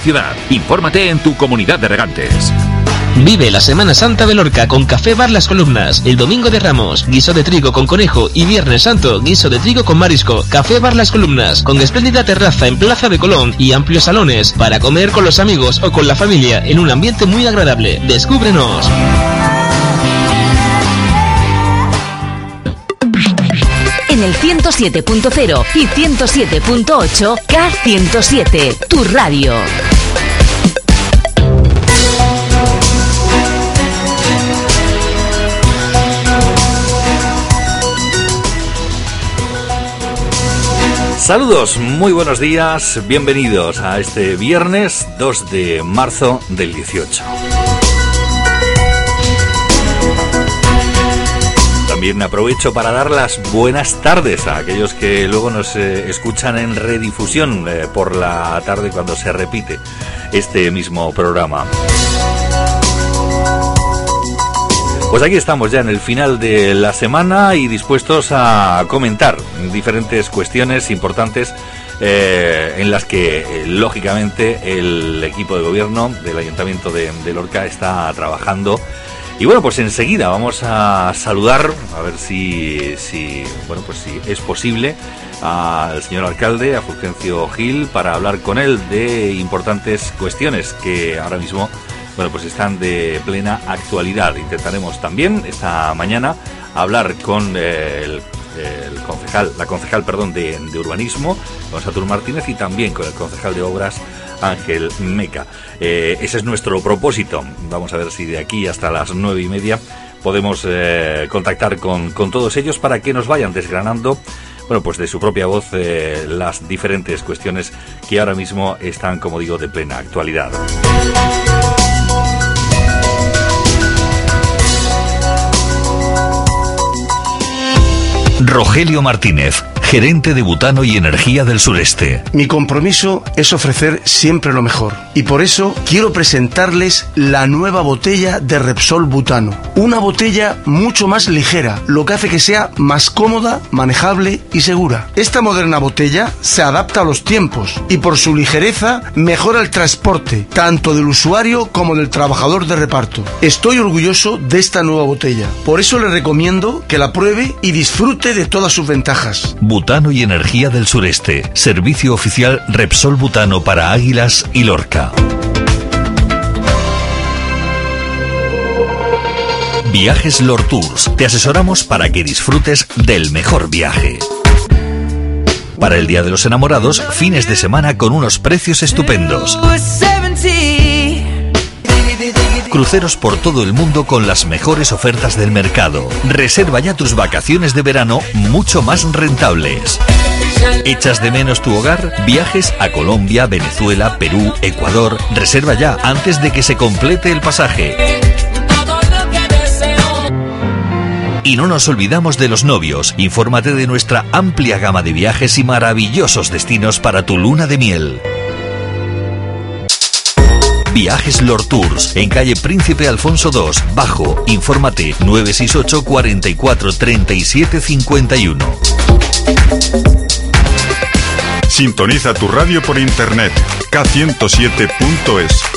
Ciudad. Infórmate en tu comunidad de regantes. Vive la Semana Santa de Lorca con Café Bar Las Columnas. El domingo de Ramos, guiso de trigo con conejo y Viernes Santo, guiso de trigo con marisco. Café Bar Las Columnas, con espléndida terraza en Plaza de Colón y amplios salones para comer con los amigos o con la familia en un ambiente muy agradable. Descúbrenos. El 107.0 y 107.8 K107, tu radio. Saludos, muy buenos días, bienvenidos a este viernes 2 de marzo del 18. También aprovecho para dar las buenas tardes a aquellos que luego nos eh, escuchan en redifusión eh, por la tarde cuando se repite este mismo programa. Pues aquí estamos ya en el final de la semana y dispuestos a comentar diferentes cuestiones importantes eh, en las que lógicamente el equipo de gobierno del Ayuntamiento de, de Lorca está trabajando y bueno, pues enseguida vamos a saludar, a ver si, bueno, pues si es posible, al señor alcalde, a Fulgencio Gil, para hablar con él de importantes cuestiones que ahora mismo, bueno, pues están de plena actualidad. Intentaremos también esta mañana hablar con el concejal, la concejal, perdón, de, de urbanismo, Satur Martínez, y también con el concejal de obras, Ángel Meca. Eh, ese es nuestro propósito. Vamos a ver si de aquí hasta las nueve y media podemos eh, contactar con, todos ellos para que nos vayan desgranando. Bueno, pues de su propia voz eh, las diferentes cuestiones que ahora mismo están, como digo, de plena actualidad. Rogelio Martínez gerente de Butano y Energía del Sureste. Mi compromiso es ofrecer siempre lo mejor y por eso quiero presentarles la nueva botella de Repsol Butano. Una botella mucho más ligera, lo que hace que sea más cómoda, manejable y segura. Esta moderna botella se adapta a los tiempos y por su ligereza mejora el transporte, tanto del usuario como del trabajador de reparto. Estoy orgulloso de esta nueva botella, por eso le recomiendo que la pruebe y disfrute de todas sus ventajas. Butano y Energía del Sureste. Servicio oficial Repsol Butano para Águilas y Lorca. Viajes Lord Tours. Te asesoramos para que disfrutes del mejor viaje. Para el Día de los Enamorados, fines de semana con unos precios estupendos. Cruceros por todo el mundo con las mejores ofertas del mercado. Reserva ya tus vacaciones de verano mucho más rentables. ¿Echas de menos tu hogar? Viajes a Colombia, Venezuela, Perú, Ecuador. Reserva ya antes de que se complete el pasaje. Y no nos olvidamos de los novios. Infórmate de nuestra amplia gama de viajes y maravillosos destinos para tu luna de miel. Viajes Lord Tours, en calle Príncipe Alfonso II, Bajo. Infórmate 968 44 37 51. Sintoniza tu radio por internet k107.es.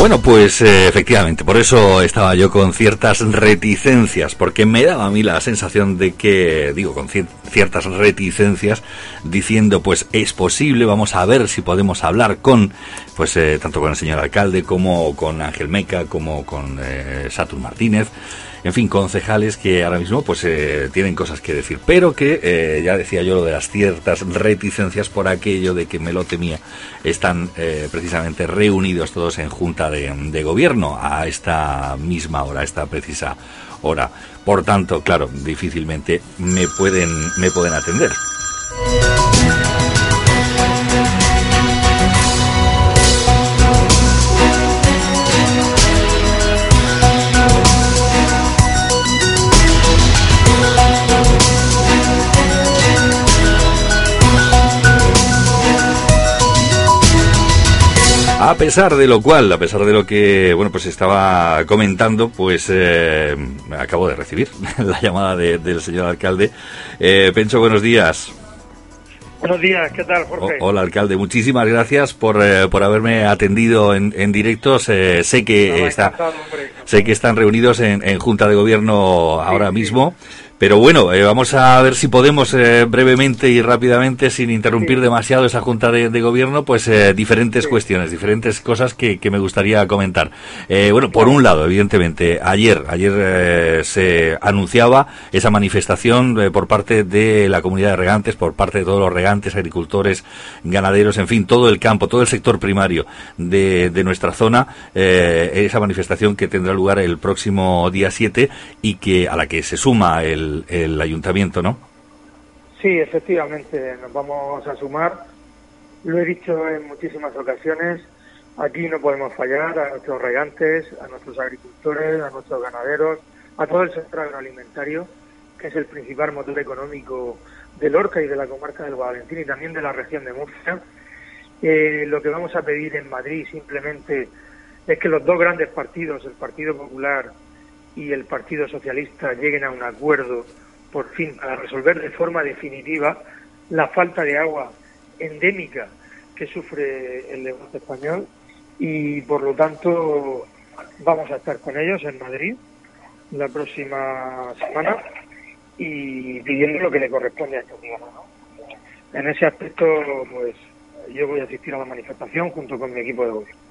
Bueno, pues eh, efectivamente, por eso estaba yo con ciertas reticencias, porque me daba a mí la sensación de que, digo, con ciertas reticencias, diciendo, pues es posible, vamos a ver si podemos hablar con, pues eh, tanto con el señor alcalde como con Ángel Meca, como con eh, Satur Martínez, en fin, concejales que ahora mismo pues eh, tienen cosas que decir, pero que eh, ya decía yo lo de las ciertas reticencias por aquello de que me lo temía, están eh, precisamente reunidos todos en junta de, de gobierno a esta misma hora, a esta precisa hora. Por tanto, claro, difícilmente me pueden, me pueden atender. A pesar de lo cual, a pesar de lo que, bueno, pues estaba comentando, pues eh, acabo de recibir la llamada del señor alcalde. Eh, Pencho, buenos días. Buenos días, ¿qué tal, Jorge? hola, alcalde. Muchísimas gracias por, eh, por haberme atendido en, en directo. sé que está, sé que están reunidos en, en Junta de Gobierno ahora mismo. Pero bueno, eh, vamos a ver si podemos eh, brevemente y rápidamente, sin interrumpir demasiado esa junta de, gobierno, pues eh, diferentes cuestiones, diferentes cosas que, me gustaría comentar. bueno, por un lado, evidentemente, ayer, ayer se anunciaba esa manifestación por parte de la comunidad de regantes, por parte de todos los regantes, agricultores, ganaderos, en fin, todo el campo, todo el sector primario de, de nuestra zona, esa manifestación que tendrá lugar el próximo día 7 y que a la que se suma el el, ayuntamiento, ¿no? Sí, efectivamente, nos vamos a sumar. Lo he dicho en muchísimas ocasiones, aquí no podemos fallar a nuestros regantes, a nuestros agricultores, a nuestros ganaderos, a todo el sector agroalimentario, que es el principal motor económico de Lorca y de la comarca del Guadalentín y también de la región de Murcia. Eh, lo que vamos a pedir en Madrid simplemente es que los dos grandes partidos, el Partido Popular y el Partido Socialista lleguen a un acuerdo por fin para resolver de forma definitiva la falta de agua endémica que sufre el Levante español y por lo tanto vamos a estar con ellos en Madrid la próxima semana y pidiendo lo que le corresponde a este gobierno. En ese aspecto, pues yo voy a asistir a la manifestación junto con mi equipo de gobierno.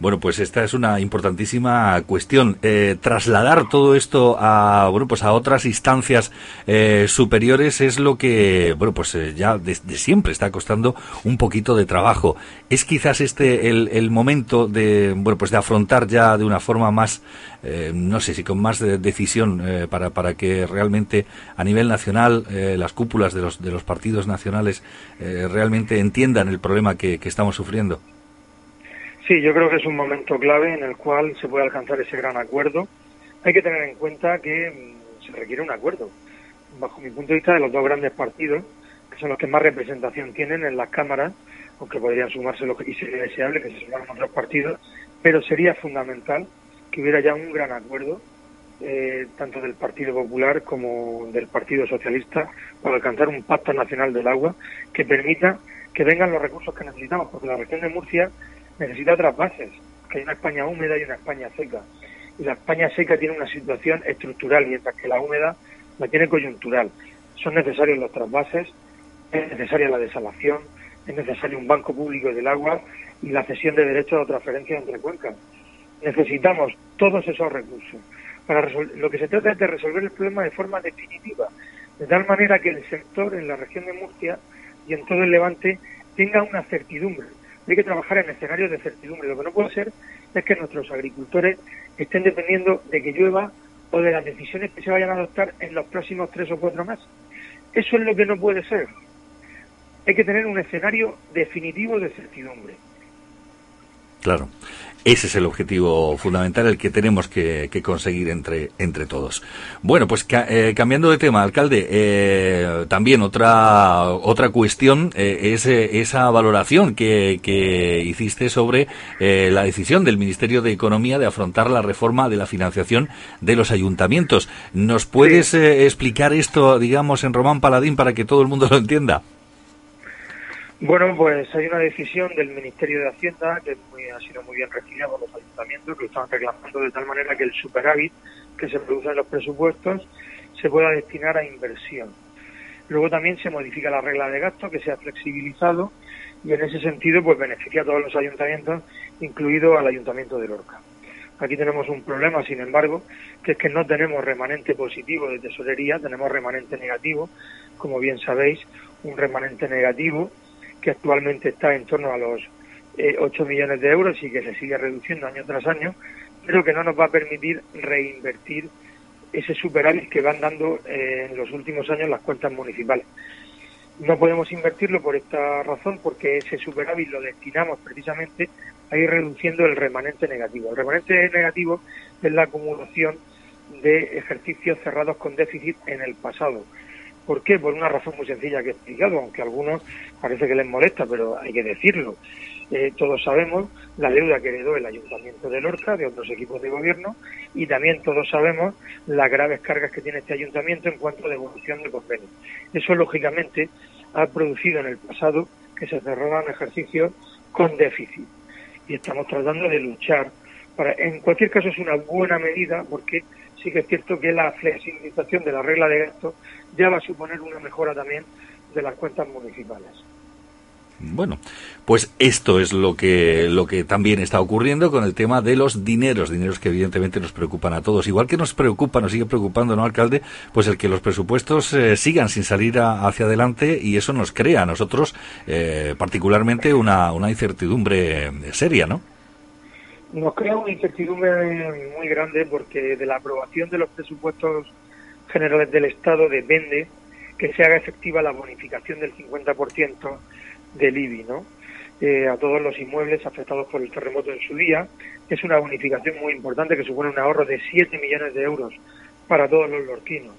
Bueno, pues esta es una importantísima cuestión. Eh, trasladar todo esto a bueno, pues a otras instancias eh, superiores es lo que bueno, pues eh, ya desde siempre está costando un poquito de trabajo. Es quizás este el, momento de bueno, pues de afrontar ya de una forma más, no sé si con más de decisión para para que realmente a nivel nacional las cúpulas de los de los partidos nacionales realmente entiendan el problema que estamos sufriendo. Sí, yo creo que es un momento clave en el cual se puede alcanzar ese gran acuerdo. Hay que tener en cuenta que mm, se requiere un acuerdo. Bajo mi punto de vista, de los dos grandes partidos, que son los que más representación tienen en las cámaras, aunque podrían sumarse lo que y sería deseable que se sumaran otros partidos, pero sería fundamental que hubiera ya un gran acuerdo, eh, tanto del Partido Popular como del Partido Socialista, para alcanzar un pacto nacional del agua que permita que vengan los recursos que necesitamos, porque la región de Murcia necesita otras bases, que hay una España húmeda y una España seca. Y la España seca tiene una situación estructural, mientras que la húmeda la tiene coyuntural. Son necesarios los trasvases, es necesaria la desalación, es necesario un banco público del agua y la cesión de derechos de transferencia entre cuencas. Necesitamos todos esos recursos. Para lo que se trata es de resolver el problema de forma definitiva, de tal manera que el sector en la región de Murcia y en todo el Levante tenga una certidumbre hay que trabajar en escenarios de certidumbre. Lo que no puede ser es que nuestros agricultores estén dependiendo de que llueva o de las decisiones que se vayan a adoptar en los próximos tres o cuatro meses. Eso es lo que no puede ser. Hay que tener un escenario definitivo de certidumbre. Claro. Ese es el objetivo fundamental, el que tenemos que, conseguir entre, entre todos. Bueno, pues eh, cambiando de tema, alcalde, eh, también otra, otra cuestión eh, es esa valoración que, que hiciste sobre la decisión del Ministerio de Economía de afrontar la reforma de la financiación de los ayuntamientos. ¿Nos puedes explicar esto, digamos, en Román Paladín para que todo el mundo lo entienda? Bueno, pues hay una decisión del Ministerio de Hacienda que ha sido muy bien recibida por los ayuntamientos que están reclamando de tal manera que el superávit que se produce en los presupuestos se pueda destinar a inversión. Luego también se modifica la regla de gasto que se ha flexibilizado y en ese sentido pues beneficia a todos los ayuntamientos, incluido al Ayuntamiento de Lorca. Aquí tenemos un problema, sin embargo, que es que no tenemos remanente positivo de tesorería, tenemos remanente negativo, como bien sabéis, un remanente negativo que actualmente está en torno a los 8 eh, millones de euros y que se sigue reduciendo año tras año, pero que no nos va a permitir reinvertir ese superávit que van dando eh, en los últimos años las cuentas municipales. No podemos invertirlo por esta razón, porque ese superávit lo destinamos precisamente a ir reduciendo el remanente negativo. El remanente negativo es la acumulación de ejercicios cerrados con déficit en el pasado. ¿Por qué? Por una razón muy sencilla que he explicado, aunque a algunos parece que les molesta, pero hay que decirlo. Eh, todos sabemos la deuda que heredó el Ayuntamiento de Lorca de otros equipos de gobierno y también todos sabemos las graves cargas que tiene este ayuntamiento en cuanto a devolución de convenios. Eso, lógicamente, ha producido en el pasado que se cerraran ejercicios con déficit y estamos tratando de luchar. Para, en cualquier caso, es una buena medida porque sí que es cierto que la flexibilización de la regla de gasto ya va a suponer una mejora también de las cuentas municipales. Bueno, pues esto es lo que, lo que también está ocurriendo con el tema de los dineros, dineros que evidentemente nos preocupan a todos. Igual que nos preocupa, nos sigue preocupando, ¿no, alcalde? Pues el que los presupuestos eh, sigan sin salir hacia adelante y eso nos crea a nosotros eh, particularmente una, una incertidumbre eh, seria, ¿no? Nos crea una incertidumbre muy grande porque de la aprobación de los presupuestos generales del Estado depende que se haga efectiva la bonificación del 50% del IBI, ¿no? Eh, a todos los inmuebles afectados por el terremoto en su día. Es una bonificación muy importante que supone un ahorro de 7 millones de euros para todos los lorquinos.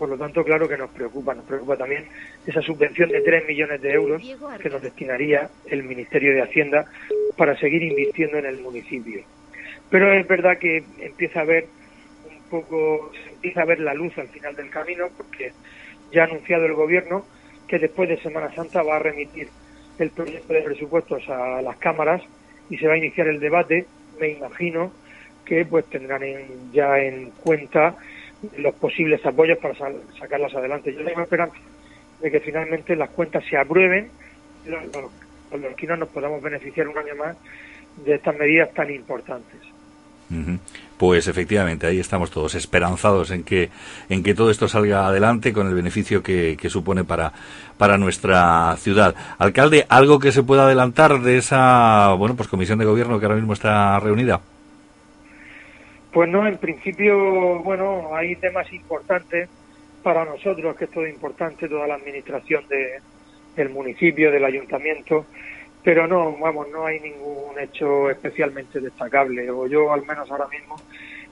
Por lo tanto, claro que nos preocupa. Nos preocupa también esa subvención de 3 millones de euros que nos destinaría el Ministerio de Hacienda para seguir invirtiendo en el municipio. Pero es verdad que empieza a haber un poco, se empieza a ver la luz al final del camino porque ya ha anunciado el Gobierno que después de Semana Santa va a remitir el proyecto de presupuestos a las cámaras y se va a iniciar el debate, me imagino que pues tendrán ya en cuenta los posibles apoyos para sacarlas adelante. Yo tengo esperanza de que finalmente las cuentas se aprueben y los, los, nos podamos beneficiar un año más de estas medidas tan importantes. Pues efectivamente, ahí estamos todos esperanzados en que, en que todo esto salga adelante con el beneficio que, supone para, para nuestra ciudad. Alcalde, ¿algo que se pueda adelantar de esa bueno, pues comisión de gobierno que ahora mismo está reunida? Pues no, en principio, bueno, hay temas importantes para nosotros, que es todo importante, toda la administración de, del municipio, del ayuntamiento, pero no, vamos, no hay ningún hecho especialmente destacable, o yo al menos ahora mismo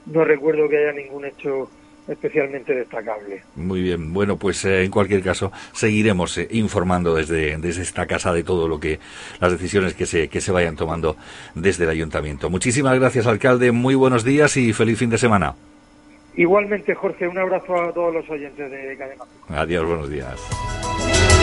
no recuerdo que haya ningún hecho especialmente destacable. Muy bien, bueno, pues eh, en cualquier caso seguiremos eh, informando desde, desde esta casa de todo lo que, las decisiones que se, que se vayan tomando desde el ayuntamiento. Muchísimas gracias, alcalde, muy buenos días y feliz fin de semana. Igualmente, Jorge, un abrazo a todos los oyentes de Cadena. Adiós, buenos días.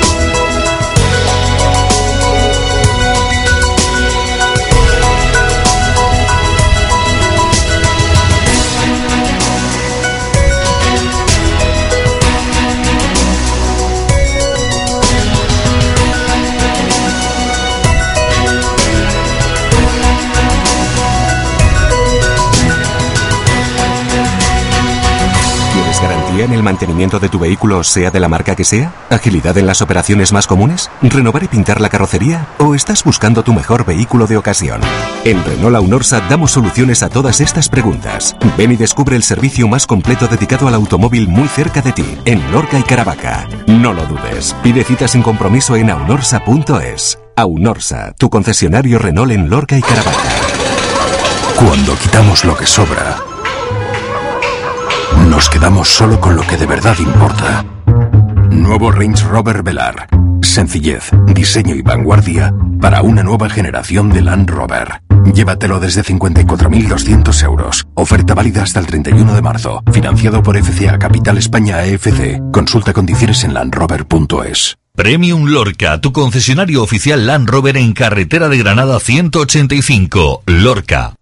Mantenimiento de tu vehículo, sea de la marca que sea? ¿Agilidad en las operaciones más comunes? ¿Renovar y pintar la carrocería? ¿O estás buscando tu mejor vehículo de ocasión? En Renault Aunorsa damos soluciones a todas estas preguntas. Ven y descubre el servicio más completo dedicado al automóvil muy cerca de ti, en Lorca y Caravaca. No lo dudes. Pide cita sin compromiso en aunorsa.es. Aunorsa, tu concesionario Renault en Lorca y Caravaca. Cuando quitamos lo que sobra, nos quedamos solo con lo que de verdad importa. Nuevo Range Rover Velar. Sencillez, diseño y vanguardia para una nueva generación de Land Rover. Llévatelo desde 54.200 euros. Oferta válida hasta el 31 de marzo. Financiado por FCA Capital España EFC. Consulta condiciones en landrover.es. Premium Lorca, tu concesionario oficial Land Rover en carretera de Granada 185. Lorca.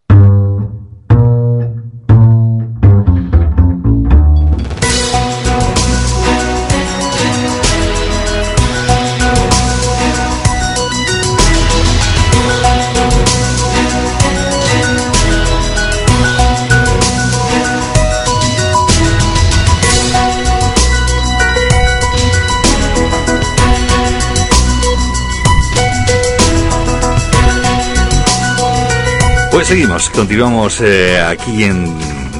Pues seguimos, continuamos eh, aquí en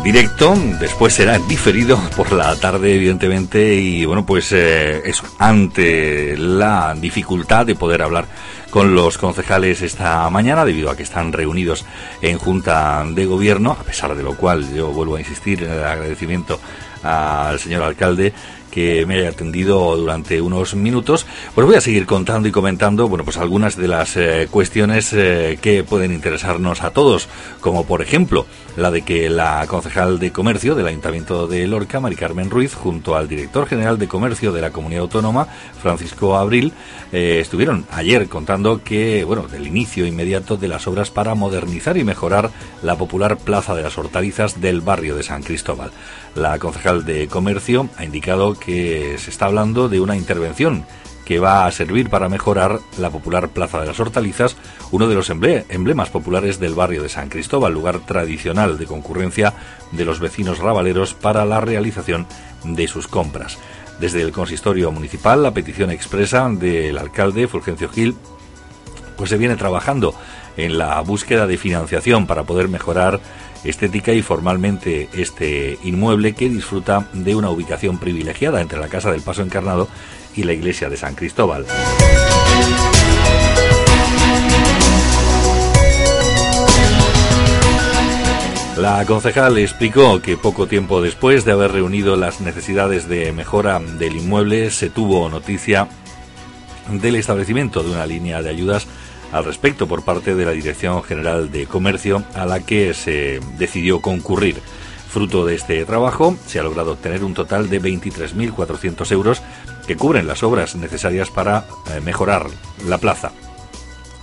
directo, después será diferido por la tarde, evidentemente, y bueno, pues eh, ante la dificultad de poder hablar con los concejales esta mañana, debido a que están reunidos en Junta de Gobierno, a pesar de lo cual yo vuelvo a insistir en el agradecimiento al señor alcalde que me haya atendido durante unos minutos, pues voy a seguir contando y comentando, bueno, pues algunas de las eh, cuestiones eh, que pueden interesarnos a todos, como por ejemplo la de que la concejal de comercio del Ayuntamiento de Lorca, Mari Carmen Ruiz, junto al director general de comercio de la comunidad autónoma, Francisco Abril, eh, estuvieron ayer contando que, bueno, del inicio inmediato de las obras para modernizar y mejorar la popular Plaza de las Hortalizas del barrio de San Cristóbal. La concejal de comercio ha indicado que se está hablando de una intervención que va a servir para mejorar la popular Plaza de las Hortalizas, uno de los emblemas populares del barrio de San Cristóbal, lugar tradicional de concurrencia de los vecinos rabaleros para la realización de sus compras. Desde el consistorio municipal, la petición expresa del alcalde Fulgencio Gil, pues se viene trabajando en la búsqueda de financiación para poder mejorar estética y formalmente este inmueble que disfruta de una ubicación privilegiada entre la Casa del Paso Encarnado y la iglesia de San Cristóbal. La concejal explicó que poco tiempo después de haber reunido las necesidades de mejora del inmueble se tuvo noticia del establecimiento de una línea de ayudas al respecto por parte de la Dirección General de Comercio a la que se decidió concurrir. Fruto de este trabajo se ha logrado obtener un total de 23.400 euros que cubren las obras necesarias para eh, mejorar la plaza.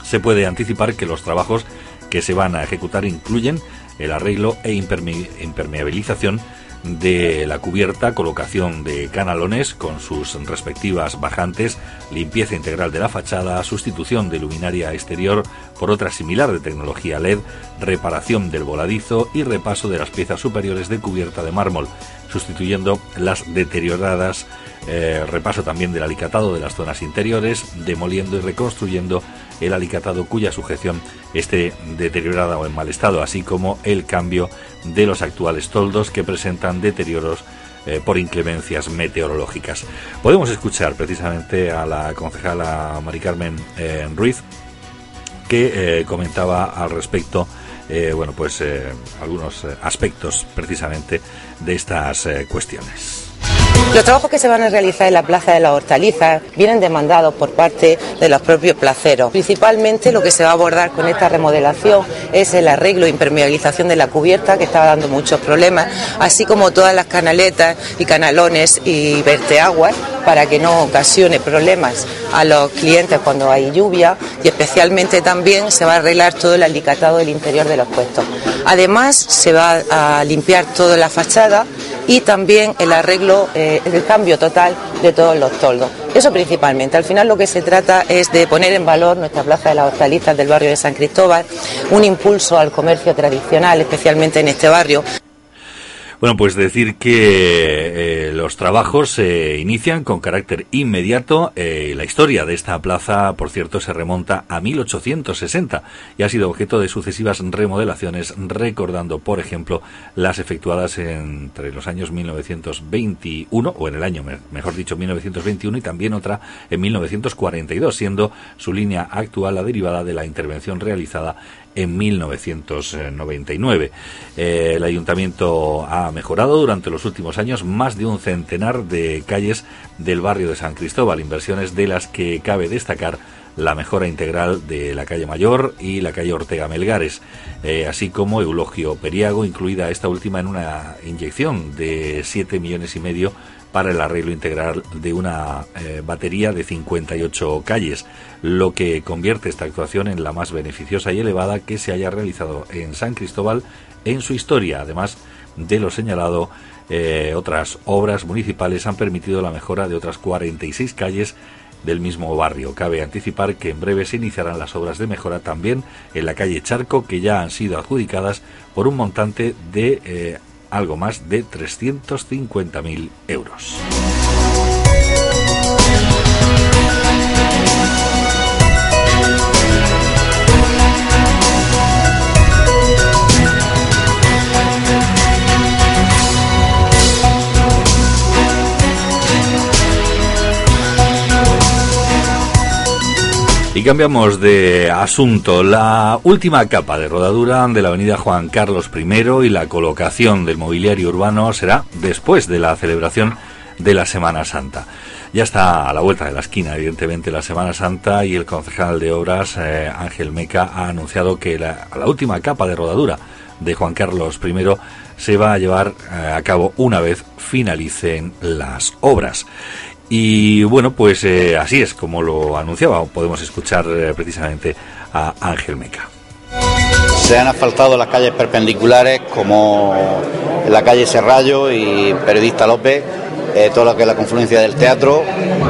Se puede anticipar que los trabajos que se van a ejecutar incluyen el arreglo e impermeabilización de la cubierta, colocación de canalones con sus respectivas bajantes, limpieza integral de la fachada, sustitución de luminaria exterior por otra similar de tecnología LED, reparación del voladizo y repaso de las piezas superiores de cubierta de mármol, sustituyendo las deterioradas, eh, repaso también del alicatado de las zonas interiores, demoliendo y reconstruyendo el alicatado cuya sujeción esté deteriorada o en mal estado, así como el cambio de los actuales toldos que presentan deterioros eh, por inclemencias meteorológicas. Podemos escuchar precisamente a la concejala Mari Carmen eh, Ruiz que eh, comentaba al respecto bueno pues algunos aspectos precisamente de estas cuestiones. Los trabajos que se van a realizar en la Plaza de la Hortalizas vienen demandados por parte de los propios placeros. Principalmente lo que se va a abordar con esta remodelación es el arreglo e impermeabilización de la cubierta, que estaba dando muchos problemas, así como todas las canaletas y canalones y verteaguas para que no ocasione problemas a los clientes cuando hay lluvia y especialmente también se va a arreglar todo el alicatado del interior de los puestos. Además se va a limpiar toda la fachada y también el arreglo, eh, el cambio total de todos los toldos. Eso principalmente. Al final lo que se trata es de poner en valor nuestra Plaza de las Hortalizas del barrio de San Cristóbal, un impulso al comercio tradicional, especialmente en este barrio. Bueno, pues decir que eh, los trabajos se inician con carácter inmediato. Eh, la historia de esta plaza, por cierto, se remonta a 1860 y ha sido objeto de sucesivas remodelaciones, recordando, por ejemplo, las efectuadas entre los años 1921, o en el año, mejor dicho, 1921, y también otra en 1942, siendo su línea actual la derivada de la intervención realizada en 1999. Eh, el ayuntamiento ha mejorado durante los últimos años más de un centenar de calles del barrio de San Cristóbal, inversiones de las que cabe destacar la mejora integral de la calle Mayor y la calle Ortega Melgares, eh, así como Eulogio Periago, incluida esta última en una inyección de 7 millones y medio para el arreglo integral de una eh, batería de 58 calles, lo que convierte esta actuación en la más beneficiosa y elevada que se haya realizado en San Cristóbal en su historia. Además de lo señalado, eh, otras obras municipales han permitido la mejora de otras 46 calles del mismo barrio. Cabe anticipar que en breve se iniciarán las obras de mejora también en la calle Charco, que ya han sido adjudicadas por un montante de eh, algo más de 350.000 euros. Y cambiamos de asunto. La última capa de rodadura de la avenida Juan Carlos I y la colocación del mobiliario urbano será después de la celebración de la Semana Santa. Ya está a la vuelta de la esquina, evidentemente, la Semana Santa y el concejal de Obras, eh, Ángel Meca, ha anunciado que la, última capa de rodadura de Juan Carlos I se va a llevar eh, a cabo una vez finalicen las obras. Y bueno, pues eh, así es como lo anunciaba. Podemos escuchar eh, precisamente a Ángel Meca. Se han asfaltado las calles perpendiculares como la calle Serrallo y Periodista López, eh, todo que es la confluencia del teatro,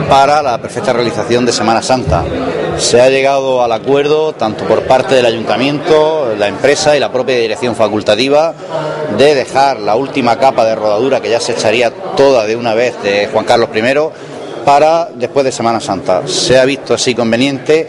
para la perfecta realización de Semana Santa. Se ha llegado al acuerdo, tanto por parte del ayuntamiento, la empresa y la propia dirección facultativa, de dejar la última capa de rodadura que ya se echaría toda de una vez de Juan Carlos I para después de Semana Santa. Se ha visto así conveniente,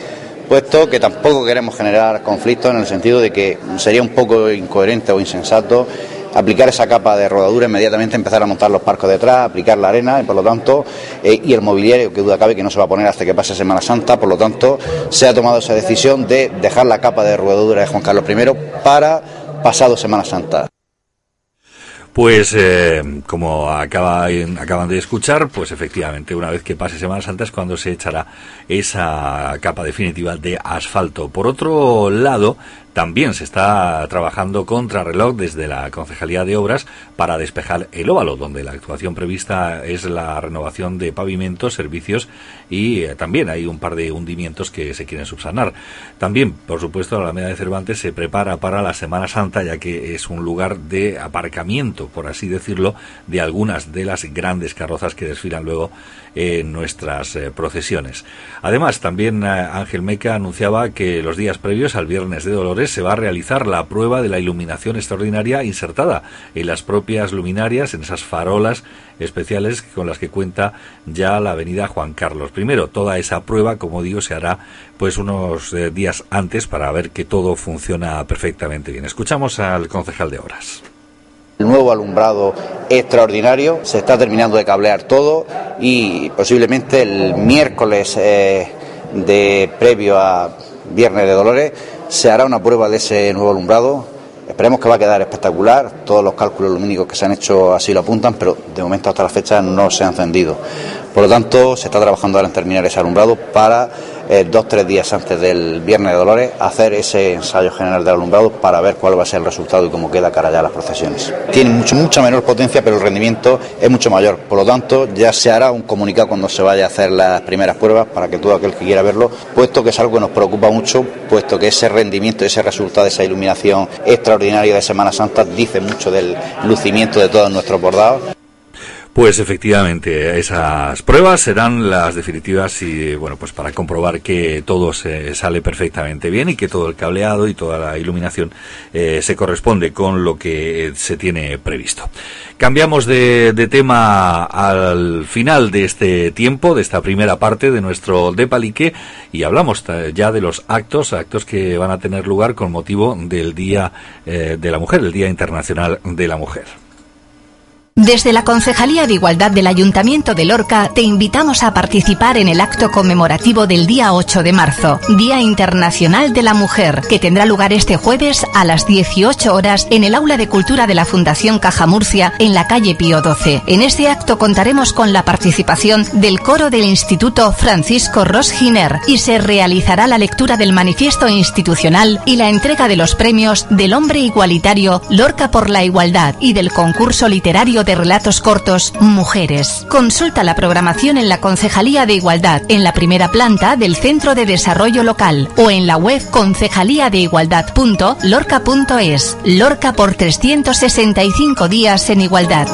puesto que tampoco queremos generar conflictos en el sentido de que sería un poco incoherente o insensato aplicar esa capa de rodadura inmediatamente, empezar a montar los parcos detrás, aplicar la arena y por lo tanto, eh, y el mobiliario, que duda cabe que no se va a poner hasta que pase Semana Santa, por lo tanto, se ha tomado esa decisión de dejar la capa de rodadura de Juan Carlos I para pasado Semana Santa. Pues eh, como acaba, acaban de escuchar, pues efectivamente una vez que pase Semana Santa es cuando se echará esa capa definitiva de asfalto. Por otro lado, también se está trabajando contra reloj desde la Concejalía de Obras para despejar el óvalo, donde la actuación prevista es la renovación de pavimentos, servicios y eh, también hay un par de hundimientos que se quieren subsanar. También, por supuesto, la Alameda de Cervantes se prepara para la Semana Santa, ya que es un lugar de aparcamiento, por así decirlo, de algunas de las grandes carrozas que desfilan luego en nuestras eh, procesiones. Además, también eh, Ángel Meca anunciaba que los días previos al Viernes de Dolores se va a realizar la prueba de la iluminación extraordinaria insertada en las propias luminarias, en esas farolas especiales con las que cuenta ya la avenida Juan Carlos I. Toda esa prueba, como digo, se hará pues unos eh, días antes para ver que todo funciona perfectamente bien. Escuchamos al concejal de Obras. El nuevo alumbrado extraordinario, se está terminando de cablear todo y posiblemente el miércoles eh, de previo a Viernes de Dolores se hará una prueba de ese nuevo alumbrado. Esperemos que va a quedar espectacular. Todos los cálculos lumínicos que se han hecho así lo apuntan, pero de momento hasta la fecha no se ha encendido. Por lo tanto, se está trabajando ahora en terminar ese alumbrado para eh, dos tres días antes del Viernes de Dolores hacer ese ensayo general del alumbrado para ver cuál va a ser el resultado y cómo queda cara ya a las procesiones. Tiene mucho, mucha menor potencia, pero el rendimiento es mucho mayor. Por lo tanto, ya se hará un comunicado cuando se vaya a hacer las primeras pruebas para que todo aquel que quiera verlo, puesto que es algo que nos preocupa mucho, puesto que ese rendimiento, ese resultado esa iluminación extraordinaria de Semana Santa dice mucho del lucimiento de todos nuestros bordados. Pues efectivamente, esas pruebas serán las definitivas y bueno, pues para comprobar que todo se sale perfectamente bien y que todo el cableado y toda la iluminación eh, se corresponde con lo que se tiene previsto. Cambiamos de, de, tema al final de este tiempo, de esta primera parte de nuestro Depalique y hablamos ya de los actos, actos que van a tener lugar con motivo del Día eh, de la Mujer, el Día Internacional de la Mujer. Desde la Concejalía de Igualdad del Ayuntamiento de Lorca te invitamos a participar en el acto conmemorativo del día 8 de marzo, Día Internacional de la Mujer, que tendrá lugar este jueves a las 18 horas en el Aula de Cultura de la Fundación Caja Murcia en la calle Pío XII. En este acto contaremos con la participación del coro del Instituto Francisco Rosginer y se realizará la lectura del manifiesto institucional y la entrega de los premios del Hombre Igualitario Lorca por la Igualdad y del concurso literario de relatos cortos Mujeres. Consulta la programación en la Concejalía de Igualdad, en la primera planta del Centro de Desarrollo Local o en la web concejaliadeigualdad.lorca.es. Lorca por 365 días en igualdad.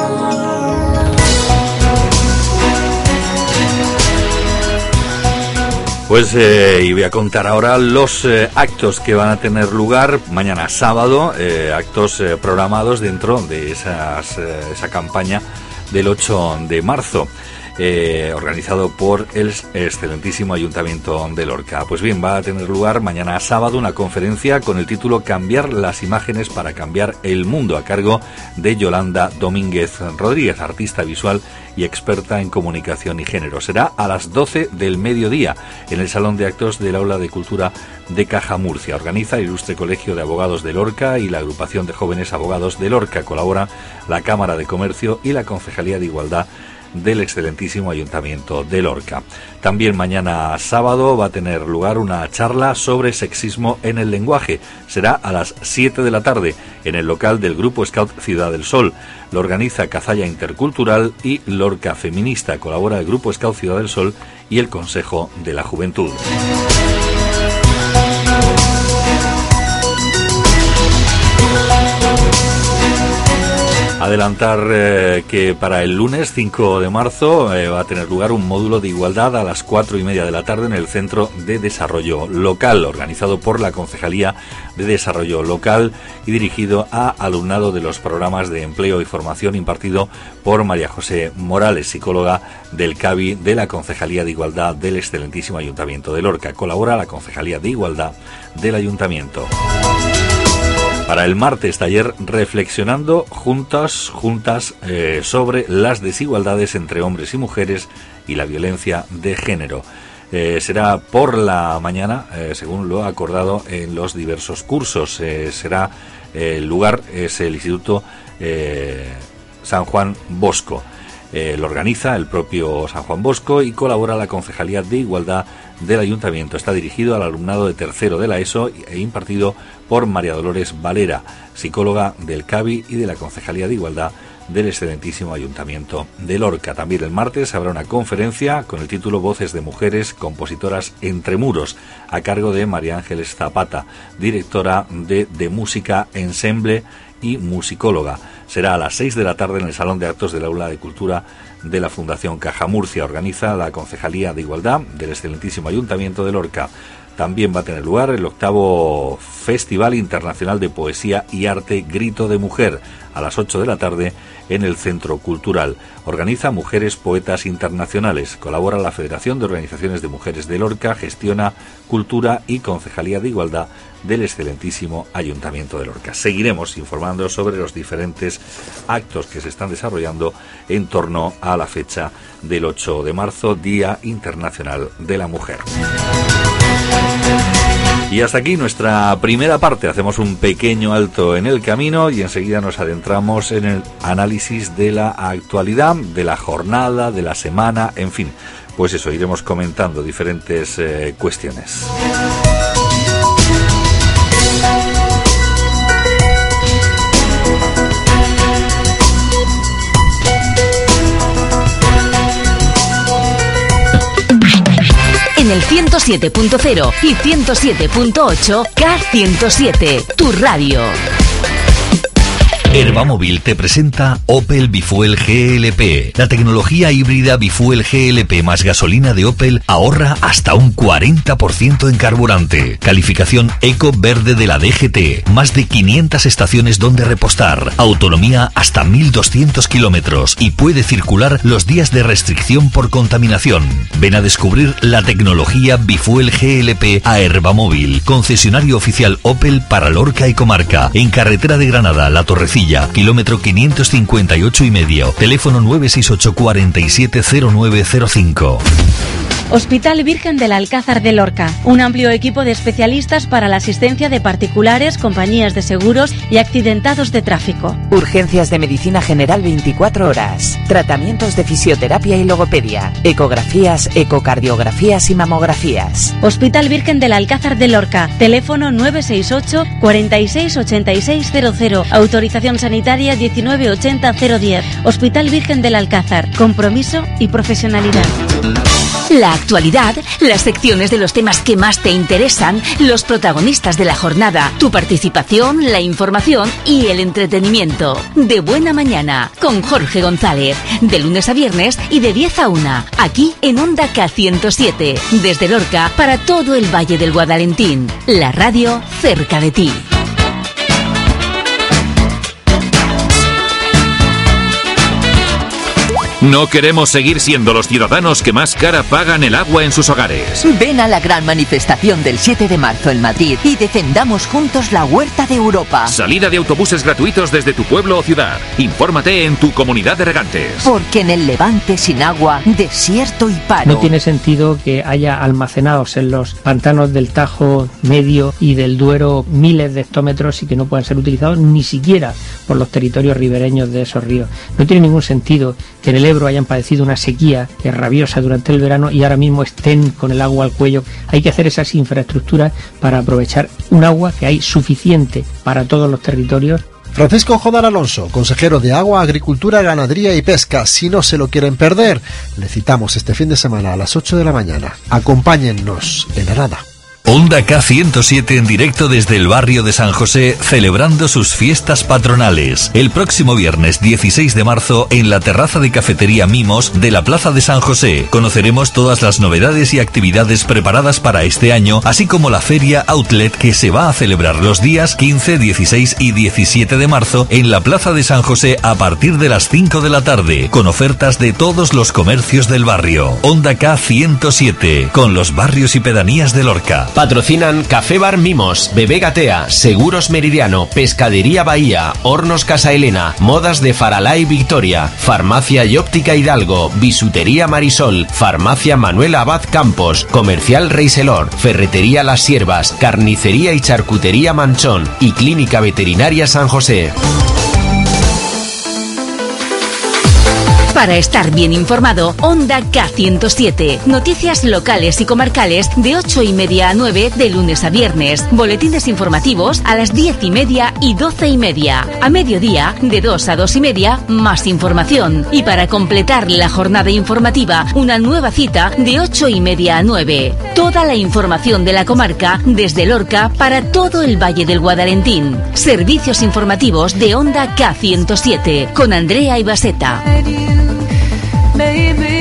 Pues eh, y voy a contar ahora los eh, actos que van a tener lugar mañana sábado, eh, actos programados dentro de esas, esa campaña del 8 de marzo. Eh, organizado por el excelentísimo Ayuntamiento de Lorca. Pues bien, va a tener lugar mañana sábado una conferencia con el título Cambiar las imágenes para cambiar el mundo a cargo de Yolanda Domínguez Rodríguez, artista visual y experta en comunicación y género. Será a las 12 del mediodía en el Salón de Actos del Aula de Cultura de Caja Murcia. Organiza el Ilustre Colegio de Abogados de Lorca y la Agrupación de Jóvenes Abogados de Lorca. Colabora la Cámara de Comercio y la Concejalía de Igualdad del excelentísimo Ayuntamiento de Lorca. También mañana sábado va a tener lugar una charla sobre sexismo en el lenguaje. Será a las 7 de la tarde en el local del Grupo Scout Ciudad del Sol. Lo organiza Cazalla Intercultural y Lorca Feminista. Colabora el Grupo Scout Ciudad del Sol y el Consejo de la Juventud. Adelantar eh, que para el lunes 5 de marzo eh, va a tener lugar un módulo de igualdad a las 4 y media de la tarde en el Centro de Desarrollo Local, organizado por la Concejalía de Desarrollo Local y dirigido a alumnado de los programas de empleo y formación impartido por María José Morales, psicóloga del CABI de la Concejalía de Igualdad del excelentísimo Ayuntamiento de Lorca. Colabora la Concejalía de Igualdad del Ayuntamiento para el martes taller reflexionando juntas, juntas eh, sobre las desigualdades entre hombres y mujeres y la violencia de género. Eh, será por la mañana, eh, según lo acordado en los diversos cursos. será el lugar, es el Instituto San Juan Bosco. lo organiza el propio San Juan Bosco y colabora la Concejalía de Igualdad del Ayuntamiento. Está dirigido al alumnado de tercero de la ESO e impartido por María Dolores Valera, psicóloga del CABI y de la Concejalía de Igualdad del excelentísimo Ayuntamiento de Lorca. También el martes habrá una conferencia con el título Voces de Mujeres Compositoras Entre Muros, a cargo de María Ángeles Zapata, directora de, de Música Ensemble y musicóloga. Será a las 6 de la tarde en el Salón de Actos del Aula de Cultura de la Fundación Caja Murcia. Organiza la Concejalía de Igualdad del excelentísimo Ayuntamiento de Lorca. También va a tener lugar el octavo Festival Internacional de Poesía y Arte Grito de Mujer a las 8 de la tarde en el Centro Cultural. Organiza Mujeres Poetas Internacionales. Colabora la Federación de Organizaciones de Mujeres de Lorca, gestiona Cultura y Concejalía de Igualdad del excelentísimo Ayuntamiento de Lorca. Seguiremos informando sobre los diferentes actos que se están desarrollando en torno a la fecha del 8 de marzo, Día Internacional de la Mujer. Y hasta aquí nuestra primera parte. Hacemos un pequeño alto en el camino y enseguida nos adentramos en el análisis de la actualidad, de la jornada, de la semana, en fin. Pues eso, iremos comentando diferentes eh, cuestiones. En el 107.0 y 107.8 K107, tu radio. Herbamóvil te presenta Opel Bifuel GLP. La tecnología híbrida Bifuel GLP más gasolina de Opel ahorra hasta un 40% en carburante. Calificación Eco Verde de la DGT. Más de 500 estaciones donde repostar. Autonomía hasta 1200 kilómetros y puede circular los días de restricción por contaminación. Ven a descubrir la tecnología Bifuel GLP a Herbamóvil. Concesionario oficial Opel para Lorca y Comarca. En carretera de Granada, La Torrecilla kilómetro 558 y medio, teléfono 968 470905. Hospital Virgen del Alcázar de Lorca, un amplio equipo de especialistas para la asistencia de particulares, compañías de seguros y accidentados de tráfico. Urgencias de medicina general 24 horas, tratamientos de fisioterapia y logopedia, ecografías, ecocardiografías y mamografías. Hospital Virgen del Alcázar de Lorca, teléfono 968 468600, autorización sanitaria 1980010. Hospital Virgen del Alcázar, compromiso y profesionalidad. La actualidad, las secciones de los temas que más te interesan, los protagonistas de la jornada, tu participación, la información y el entretenimiento. De buena mañana, con Jorge González, de lunes a viernes y de 10 a 1, aquí en Onda K107, desde Lorca para todo el Valle del Guadalentín, la radio cerca de ti. No queremos seguir siendo los ciudadanos que más cara pagan el agua en sus hogares. Ven a la gran manifestación del 7 de marzo en Madrid y defendamos juntos la huerta de Europa. Salida de autobuses gratuitos desde tu pueblo o ciudad. Infórmate en tu comunidad de regantes. Porque en el Levante sin agua, desierto y paro. No tiene sentido que haya almacenados en los pantanos del Tajo Medio y del Duero miles de hectómetros y que no puedan ser utilizados ni siquiera por los territorios ribereños de esos ríos. No tiene ningún sentido que en el Ebro hayan padecido una sequía rabiosa durante el verano y ahora mismo estén con el agua al cuello. Hay que hacer esas infraestructuras para aprovechar un agua que hay suficiente para todos los territorios Francisco Jodar Alonso, consejero de Agua, Agricultura, Ganadería y Pesca. Si no se lo quieren perder, le citamos este fin de semana a las 8 de la mañana. Acompáñennos en Arada. Onda K107 en directo desde el barrio de San José, celebrando sus fiestas patronales. El próximo viernes 16 de marzo, en la terraza de cafetería Mimos de la Plaza de San José, conoceremos todas las novedades y actividades preparadas para este año, así como la feria Outlet que se va a celebrar los días 15, 16 y 17 de marzo en la Plaza de San José a partir de las 5 de la tarde, con ofertas de todos los comercios del barrio. Onda K107, con los barrios y pedanías de Lorca. Patrocinan Café Bar Mimos, Bebé Gatea, Seguros Meridiano, Pescadería Bahía, Hornos Casa Elena, Modas de Faralá y Victoria, Farmacia y Óptica Hidalgo, Bisutería Marisol, Farmacia Manuel Abad Campos, Comercial Reiselor, Ferretería Las Siervas, Carnicería y Charcutería Manchón y Clínica Veterinaria San José. Para estar bien informado, Onda K107. Noticias locales y comarcales de 8 y media a 9 de lunes a viernes. Boletines informativos a las 10 y media y 12 y media. A mediodía, de 2 a 2 y media, más información. Y para completar la jornada informativa, una nueva cita de 8 y media a 9. Toda la información de la comarca desde Lorca para todo el Valle del Guadalentín. Servicios informativos de Onda K107 con Andrea Ibaseta. baby.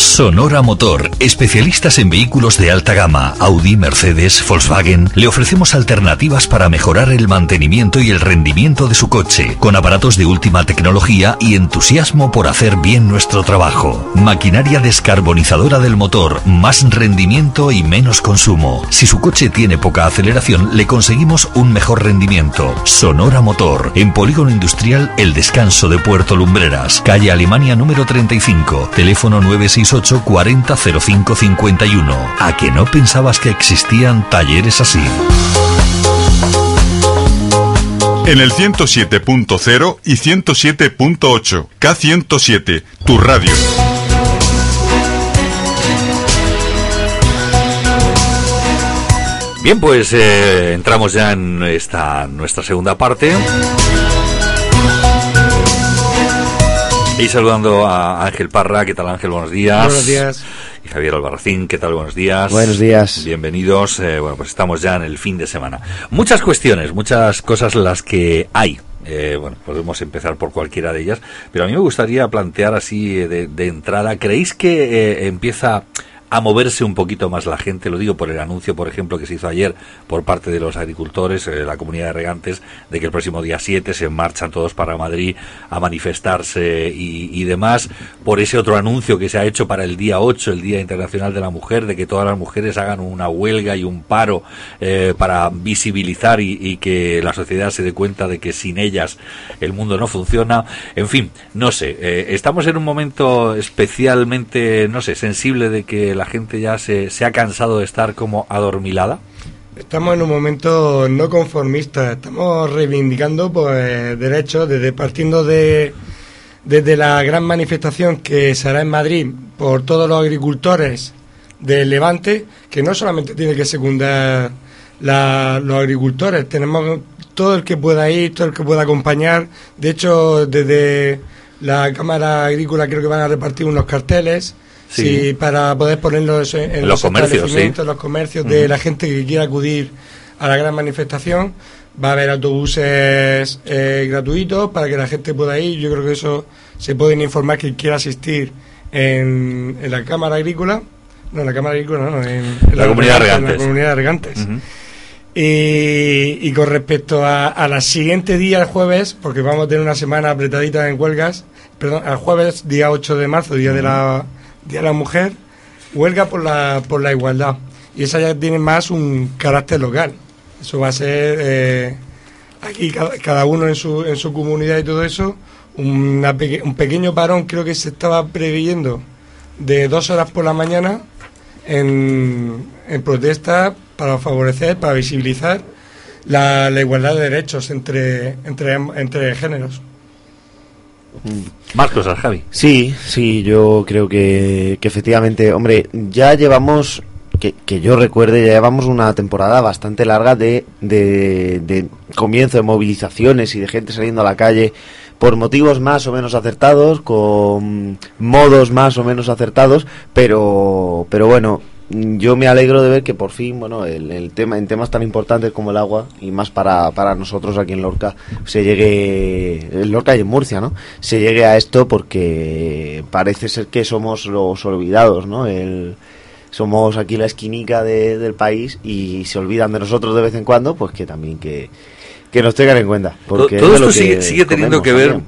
Sonora Motor, especialistas en vehículos de alta gama, Audi, Mercedes, Volkswagen, le ofrecemos alternativas para mejorar el mantenimiento y el rendimiento de su coche, con aparatos de última tecnología y entusiasmo por hacer bien nuestro trabajo. Maquinaria descarbonizadora del motor, más rendimiento y menos consumo. Si su coche tiene poca aceleración, le conseguimos un mejor rendimiento. Sonora Motor, en Polígono Industrial El Descanso de Puerto Lumbreras, calle Alemania número 35, teléfono 968 40 05 51. ¿A que no pensabas que existían talleres así? En el 107.0 y 107.8, K107, tu radio. Bien, pues eh, entramos ya en esta nuestra segunda parte. Y saludando a Ángel Parra, ¿qué tal Ángel? Buenos días. Buenos días. Y Javier Albarracín, ¿qué tal? Buenos días. Buenos días. Bienvenidos. Eh, bueno, pues estamos ya en el fin de semana. Muchas cuestiones, muchas cosas las que hay. Eh, bueno, podemos empezar por cualquiera de ellas, pero a mí me gustaría plantear así eh, de, de entrada, ¿creéis que empieza a moverse un poquito más la gente, lo digo por el anuncio, por ejemplo, que se hizo ayer por parte de los agricultores, eh, la comunidad de regantes, de que el próximo día 7 se marchan todos para Madrid a manifestarse y, demás, por ese otro anuncio que se ha hecho para el día 8, el Día Internacional de la Mujer, de que todas las mujeres hagan una huelga y un paro eh, para visibilizar y, que la sociedad se dé cuenta de que sin ellas el mundo no funciona. En fin, no sé, eh, estamos en un momento especialmente, no sé, sensible de que la gente ya se, se ha cansado de estar como adormilada? Estamos en un momento no conformista, estamos reivindicando pues derechos desde partiendo de desde la gran manifestación que se hará en Madrid por todos los agricultores del Levante, que no solamente tiene que secundar los agricultores, tenemos todo el que pueda ir, todo el que pueda acompañar. De hecho, desde la Cámara Agrícola creo que van a repartir unos carteles Sí. para poder ponerlo en, los, comercios, los comercios de la gente que quiera acudir a la gran manifestación. Va a haber autobuses eh, gratuitos para que la gente pueda ir. Yo creo que eso se pueden informar quien quiera asistir en, la Cámara Agrícola. No, en la Cámara Agrícola, no, en, la, comunidad de la comunidad de regantes. y, con respecto a, a la siguiente día, el jueves, porque vamos a tener una semana apretadita en huelgas, perdón, al jueves, día 8 de marzo, día de la, día de la mujer, huelga por la, por la igualdad. Y esa ya tiene más un carácter local. Eso va a ser eh, aquí cada, uno en su, en su comunidad y todo eso. un pequeño parón creo que se estaba previendo de dos horas por la mañana en, en protesta para favorecer, para visibilizar la, igualdad de derechos entre, entre, entre géneros. Más cosas, Javi. Sí, sí, yo creo que, que efectivamente, hombre, ya llevamos, que, que, yo recuerde, ya llevamos una temporada bastante larga de, de, de comienzo de movilizaciones y de gente saliendo a la calle por motivos más o menos acertados, con modos más o menos acertados, pero, pero bueno, yo me alegro de ver que por fin, bueno, el, tema, en temas tan importantes como el agua, y más para, para nosotros aquí en Lorca, se llegue, en Lorca y en Murcia, ¿no? Se llegue a esto porque parece ser que somos los olvidados, ¿no? El, somos aquí la esquinica del país y se olvidan de nosotros de vez en cuando, pues que también que, que nos tengan en cuenta. Porque todo esto sigue, teniendo que ver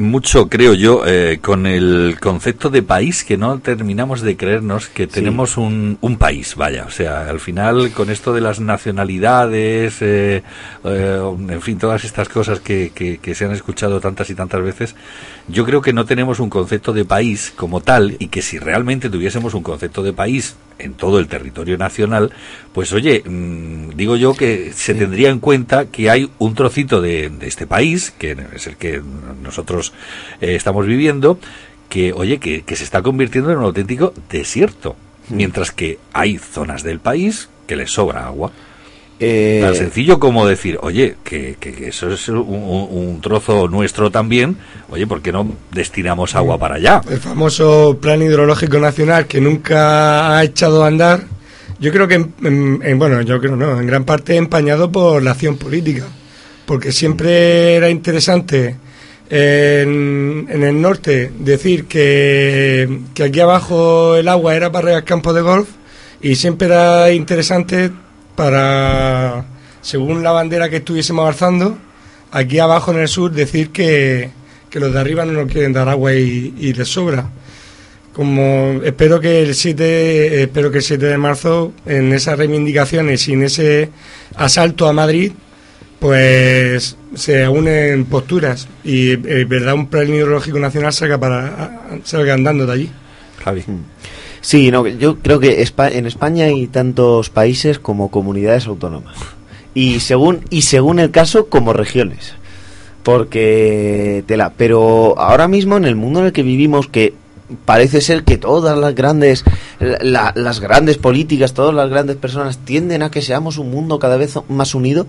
mucho, creo yo, eh, con el concepto de país que no terminamos de creernos que tenemos un, un, país, vaya. O sea, al final, con esto de las nacionalidades, eh, eh, en fin, todas estas cosas que, que, que, se han escuchado tantas y tantas veces, yo creo que no tenemos un concepto de país como tal y que si realmente tuviésemos un concepto de país en todo el territorio nacional, pues oye, mm, digo yo que se tendría en cuenta que hay un trocito de, de este país, que es el que nosotros eh, estamos viviendo, que, oye, que, se está convirtiendo en un auténtico desierto, mientras que hay zonas del país que les sobra agua. Eh, Tan sencillo como decir, oye, que, eso es un, trozo nuestro también, oye, ¿por qué no destinamos agua para allá? El famoso Plan Hidrológico Nacional que nunca ha echado a andar, yo creo que, en, bueno, yo creo no, en gran parte empañado por la acción política, porque siempre era interesante en, el norte decir que, aquí abajo el agua era para regar campos de golf y siempre era interesante para, según la bandera que estuviésemos alzando, aquí abajo en el sur decir que, que los de arriba no nos quieren dar agua y, y les sobra. Como espero que el 7 espero que el 7 de marzo en esas reivindicaciones y en ese asalto a Madrid pues se unen posturas y eh, verdad un plan hidrológico nacional salga para salga andando de allí. Javi. Sí, no, yo creo que en España hay tantos países como comunidades autónomas y según y según el caso como regiones. Porque tela, pero ahora mismo en el mundo en el que vivimos que parece ser que todas las grandes las grandes políticas, todas las grandes personas tienden a que seamos un mundo cada vez más unido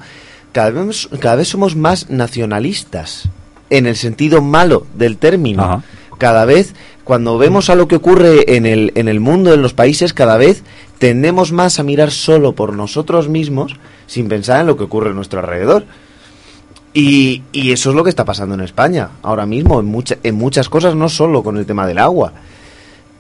cada vez, cada vez somos más nacionalistas, en el sentido malo del término. Cada vez, cuando vemos a lo que ocurre en el, en el mundo, en los países, cada vez tendemos más a mirar solo por nosotros mismos, sin pensar en lo que ocurre a nuestro alrededor. Y, y eso es lo que está pasando en España ahora mismo, en, mucha, en muchas cosas, no solo con el tema del agua.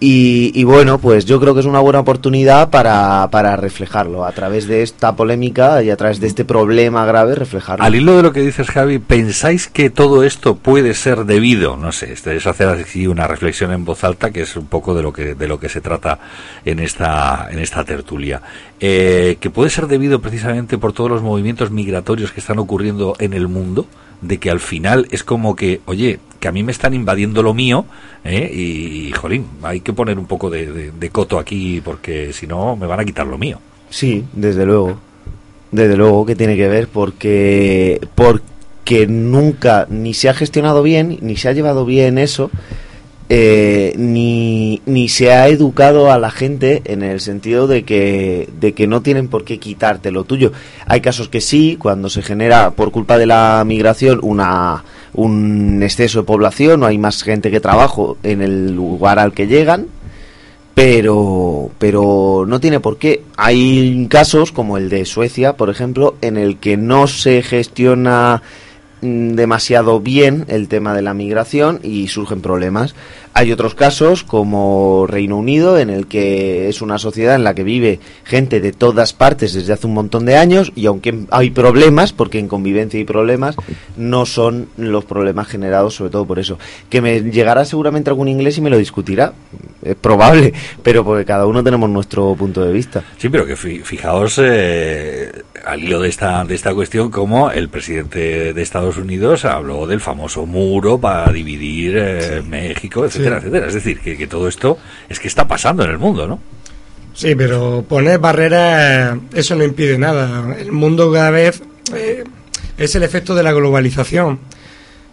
Y, bueno, pues yo creo que es una buena oportunidad para, para, reflejarlo a través de esta polémica y a través de este problema grave, reflejarlo. Al hilo de lo que dices, Javi, ¿pensáis que todo esto puede ser debido? No sé, es hacer así una reflexión en voz alta, que es un poco de lo que, de lo que se trata en esta, en esta tertulia. Eh, que puede ser debido precisamente por todos los movimientos migratorios que están ocurriendo en el mundo de que al final es como que, oye, que a mí me están invadiendo lo mío, ¿eh? y, jolín, hay que poner un poco de, coto aquí porque si no me van a quitar lo mío. Sí, desde luego. Desde luego que tiene que ver porque porque nunca ni se ha gestionado bien ni se ha llevado bien eso eh, ni, ni se ha educado a la gente en el sentido de que, de que no tienen por qué quitarte lo tuyo. Hay casos que sí, cuando se genera por culpa de la migración una, un exceso de población o hay más gente que trabajo en el lugar al que llegan, pero, pero no tiene por qué. Hay casos como el de Suecia, por ejemplo, en el que no se gestiona demasiado bien el tema de la migración y surgen problemas. Hay otros casos, como Reino Unido, en el que es una sociedad en la que vive gente de todas partes desde hace un montón de años y aunque hay problemas, porque en convivencia hay problemas, no son los problemas generados sobre todo por eso. Que me llegará seguramente algún inglés y me lo discutirá, es probable, pero porque cada uno tenemos nuestro punto de vista. Sí, pero que fijaos eh, al hilo de esta, de esta cuestión como el presidente de Estados Unidos habló del famoso muro para dividir eh, México, Es decir, que, todo esto es que está pasando en el mundo, ¿no? Sí, pero poner barreras, eso no impide nada. El mundo cada vez eh, es el efecto de la globalización.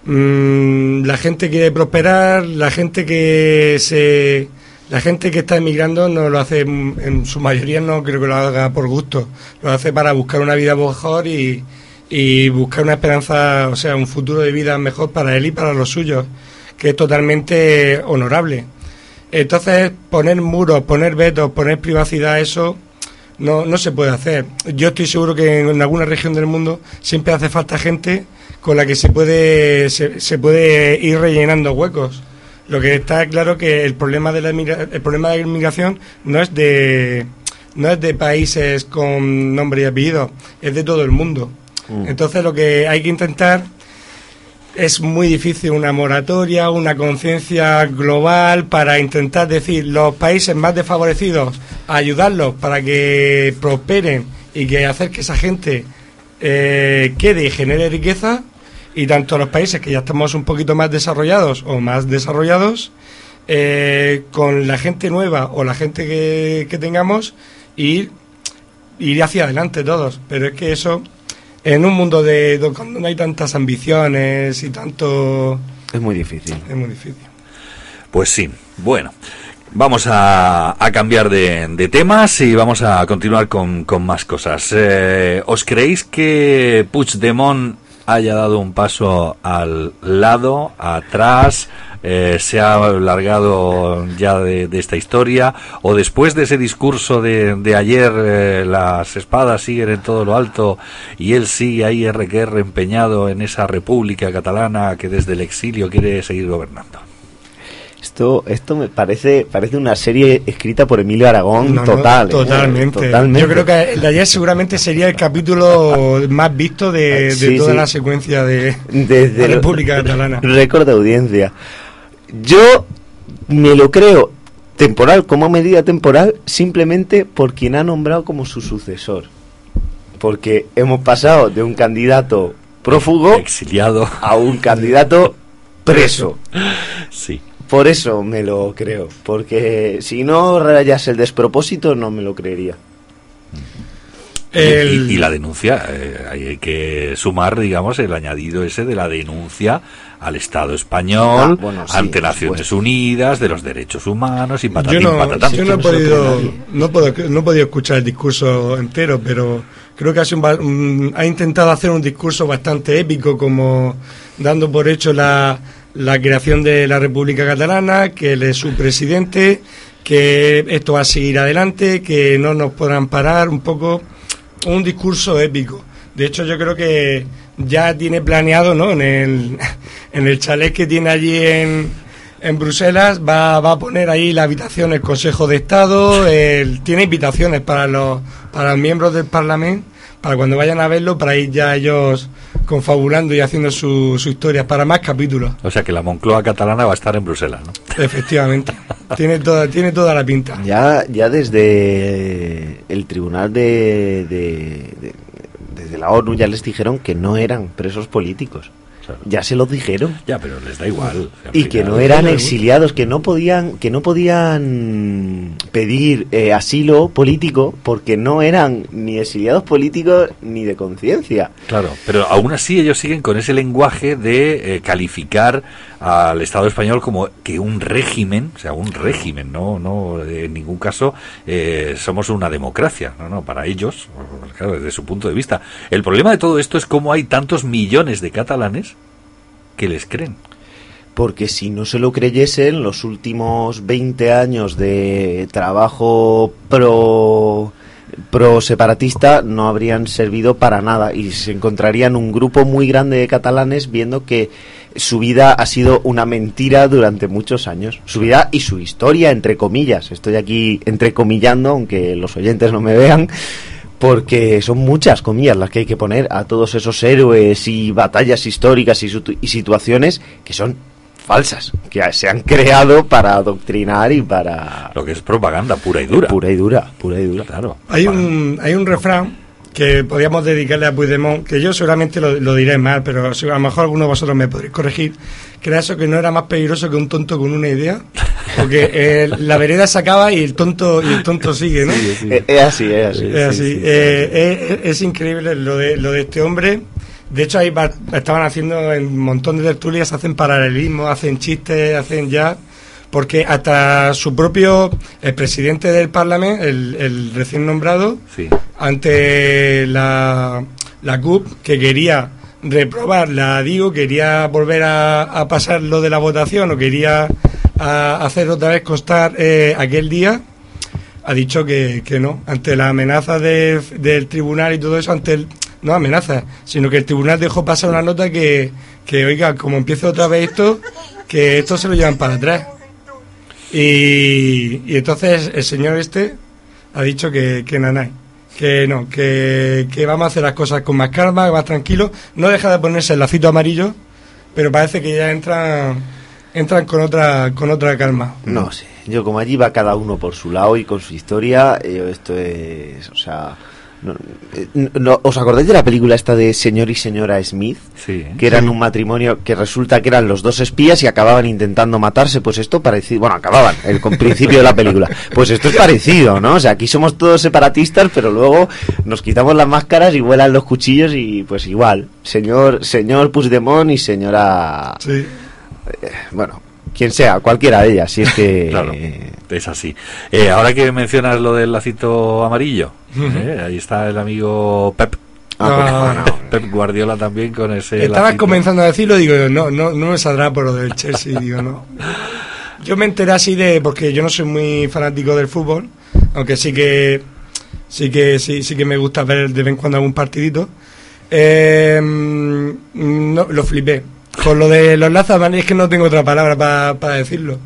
Mm, la gente quiere prosperar, la gente que se la gente que está emigrando no lo hace, en su mayoría no creo que lo haga por gusto, lo hace para buscar una vida mejor y, y buscar una esperanza, o sea, un futuro de vida mejor para él y para los suyos, que es totalmente honorable. Entonces, poner muros, poner vetos, poner privacidad, eso no, no se puede hacer. Yo estoy seguro que en alguna región del mundo siempre hace falta gente con la que se puede, se, se puede ir rellenando huecos. Lo que está claro que el problema de la el problema de la inmigración no es de no es de países con nombre y apellido, es de todo el mundo. Mm. Entonces lo que hay que intentar es muy difícil una moratoria, una conciencia global para intentar decir los países más desfavorecidos, ayudarlos para que prosperen y que hacer que esa gente eh, quede y genere riqueza. Y tanto los países que ya estamos un poquito más desarrollados o más desarrollados eh, con la gente nueva o la gente que, que tengamos ir, ir hacia adelante todos. Pero es que eso en un mundo de, cuando no hay tantas ambiciones y tanto... Es muy difícil. Es muy difícil. Pues sí, bueno. Vamos a, cambiar de, temas y vamos a continuar con, más cosas. Eh, ¿Os creéis que Puigdemont haya dado un paso al lado, atrás, eh, se ha largado ya de, esta historia o después de ese discurso de, de ayer eh, las espadas siguen en todo lo alto y él sigue ahí RQR empeñado en esa república catalana que desde el exilio quiere seguir gobernando. Esto, esto me parece, parece una serie escrita por Emilio Aragón total. ¿eh? totalmente. Yo creo que el de ayer seguramente sería el capítulo más visto de, toda la secuencia de, de la República Catalana. Récord de audiencia. Yo me lo creo temporal, como medida temporal, simplemente por quien ha nombrado como su sucesor. Porque hemos pasado de un candidato prófugo exiliado a un candidato preso. Sí. Por eso me lo creo, porque si no rayas el despropósito no me lo creería. Y, la denuncia, eh, hay que sumar, digamos, el añadido ese de la denuncia al Estado español, ah, ante Naciones Unidas, de los derechos humanos y patatín, yo no, Yo no he, podido, no, puedo, no he podido escuchar el discurso entero, pero creo que ha intentado hacer un discurso bastante épico, como dando por hecho la, la creación de la República Catalana, que él es su presidente, que esto va a seguir adelante, que no nos podrán parar, un poco un discurso épico. De hecho, yo creo que ya tiene planeado, ¿no? En el, en el chalet que tiene allí en, en Bruselas, va, va a poner ahí la habitación el Consejo de Estado, tiene invitaciones para los, para los miembros del Parlamento, para cuando vayan a verlo, para ir ya ellos confabulando y haciendo sus su historias para más capítulos. O sea que la Moncloa catalana va a estar en Bruselas, ¿no? Efectivamente. tiene toda tiene toda la pinta. Ya ya desde el tribunal de, de, desde la ONU ya les dijeron que no eran presos políticos. Ya se lo dijeron. Ya, pero les da igual. Y que no eran exiliados, que no podían, que no podían pedir eh, asilo político porque no eran ni exiliados políticos ni de conciencia. Claro, pero aún así ellos siguen con ese lenguaje de eh, calificar al Estado español como que un régimen, o sea, un régimen, no, no, en ningún caso eh, somos una democracia, no, no, para ellos, claro, desde su punto de vista. El problema de todo esto es cómo hay tantos millones de catalanes que les creen. Porque si no se lo creyesen, los últimos 20 años de trabajo pro pro separatista no habrían servido para nada y se encontrarían un grupo muy grande de catalanes viendo que su vida ha sido una mentira durante muchos años. Su vida y su historia, entre comillas. Estoy aquí entrecomillando, aunque los oyentes no me vean, porque son muchas comillas las que hay que poner a todos esos héroes y batallas históricas y, situ- y situaciones que son falsas, que se han creado para adoctrinar y para... Lo que es propaganda pura y dura. Pura y dura, pura y dura. Claro. Hay un, hay un refrán que podríamos dedicarle a Puigdemont, que yo seguramente lo, lo diré mal, pero a lo mejor alguno de vosotros me podréis corregir, que era eso que no era más peligroso que un tonto con una idea, porque eh, la vereda se acaba y el tonto y el tonto sigue, ¿no? Es, es así, es así. Es así. sí, sí. Eh, es, es increíble lo de, lo de este hombre. De hecho, ahí va- estaban haciendo en un montón de tertulias, hacen paralelismo, hacen chistes, hacen ya. Porque hasta su propio el presidente del Parlamento, el, el recién nombrado, Sí. ante la, la CUP, que quería reprobar la DIO, quería volver a, a pasar lo de la votación o quería a- hacer otra vez constar eh, aquel día, ha dicho que, que no, ante la amenaza de- del tribunal y todo eso, ante el, no amenaza, sino que el tribunal dejó pasar una nota que, que oiga, como empiece otra vez esto, que esto se lo llevan para atrás. Y, y entonces el señor este ha dicho que, que nanay, que no, que, que vamos a hacer las cosas con más calma, más tranquilo. No deja de ponerse el lacito amarillo, pero parece que ya entran, entran con otra, con otra calma. No sé, yo como allí va cada uno por su lado y con su historia, yo esto es, o sea, no, eh, no- ¿os acordáis de la película esta de Señor y Señora Smith? Sí. Que eran un matrimonio que resulta que eran los dos espías y acababan intentando matarse, pues esto parecido, bueno, acababan, el con- principio de la película. Pues esto es parecido, ¿no? O sea, aquí somos todos separatistas, pero luego nos quitamos las máscaras y vuelan los cuchillos y pues igual, señor, señor Puigdemont y señora Sí. eh, bueno, quien sea, cualquiera de ellas, si es que Claro, es así. Eh, ahora que mencionas lo del lacito amarillo, eh, ahí está el amigo Pep. Ah, Pep Guardiola también con ese. Estabas lacito. comenzando a decirlo, digo, no, no, no me saldrá por lo del Chelsea, digo, no. Yo me enteré así de, porque yo no soy muy fanático del fútbol, aunque sí que, sí que, sí, sí que me gusta ver de vez en cuando algún partidito. Eh, no, lo flipé. Con lo de los lazos amarillos, es que no tengo otra palabra pa- para decirlo.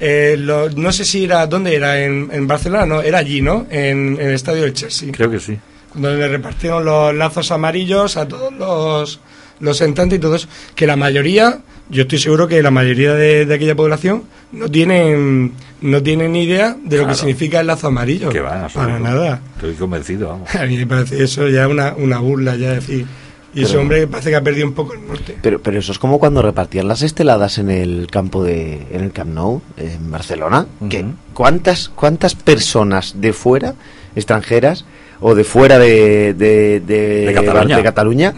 Eh, lo- no sé si era, ¿dónde era? En, en Barcelona, no, era allí, ¿no? En, en el estadio del Chelsea Creo que sí. cuando le repartieron los lazos amarillos a todos los, los entrantes y todo eso, que la mayoría, yo estoy seguro que la mayoría de, de aquella población no tienen no tienen ni idea de lo que significa el lazo amarillo. Que va. Para nada. Estoy convencido, vamos. A mí me parece eso ya una, una burla, ya decir. Y ese hombre parece que ha perdido un poco el norte. Pero, pero eso es como cuando repartían las esteladas en el campo de, en el Camp Nou, en Barcelona. que ¿cuántas, ¿Cuántas personas de fuera, extranjeras, o de fuera de, de, de, De Cataluña. de Cataluña,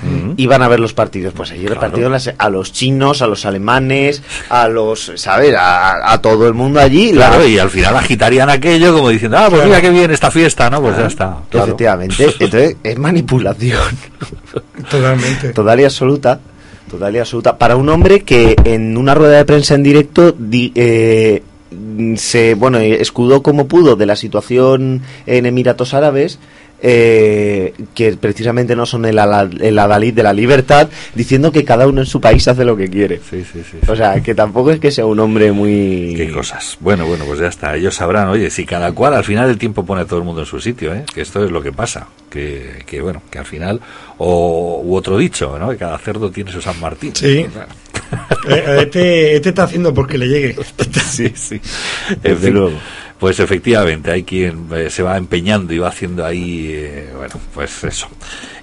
a ver los partidos? Pues allí repartieron las- a los chinos, a los alemanes, a los, ¿sabes? A, a todo el mundo allí. Claro, la- y al final agitarían aquello como diciendo, ah, pues Claro. mira qué bien esta fiesta, ¿no? Pues ya está. claro. Efectivamente. Entonces, es manipulación. Totalmente. Total y absoluta. Total y absoluta. Para un hombre que en una rueda de prensa en directo di- eh, se bueno escudó como pudo de la situación en Emiratos Árabes. Eh, que precisamente no son el, el adalid de la libertad, diciendo que cada uno en su país hace lo que quiere. Sí, sí, sí. O sea, que tampoco es que sea un hombre muy... Qué cosas. Bueno, bueno, pues ya está. Ellos sabrán, oye, si cada cual al final el tiempo pone a todo el mundo en su sitio, ¿eh? Que esto es lo que pasa. Que, que bueno, que al final, o u otro dicho, ¿no? Que cada cerdo tiene su San Martín. Sí. Eh, Este, este está haciendo porque le llegue. sí, sí. Desde luego. Pues efectivamente, hay quien eh, se va empeñando y va haciendo ahí, eh, bueno, pues eso,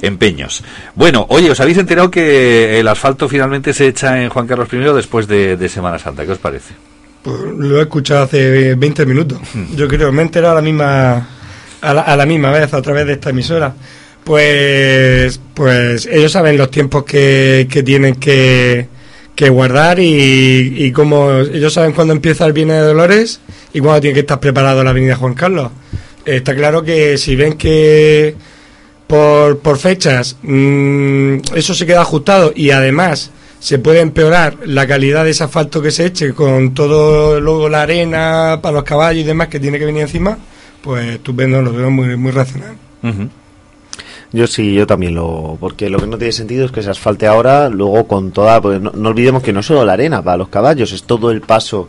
empeños. Bueno, oye, ¿os habéis enterado que el asfalto finalmente se echa en Juan Carlos I después de, de Semana Santa? ¿Qué os parece? Pues lo he escuchado hace 20 minutos. Yo creo, me he enterado a la misma a la, a la misma vez a través de esta emisora. Pues pues ellos saben los tiempos que, que tienen que, que guardar y, y cómo ellos saben cuándo empieza el Viernes de Dolores y cuándo tiene que estar preparado la Avenida Juan Carlos. Está claro que si ven que por, por fechas mm, eso se queda ajustado y además se puede empeorar la calidad de ese asfalto que se eche con todo luego la arena para los caballos y demás que tiene que venir encima, pues estupendo, lo veo muy, muy racional. Yo sí, yo también lo. Porque lo que no tiene sentido es que se asfalte ahora, luego con toda. Porque no, no olvidemos que no solo la arena para los caballos, es todo el paso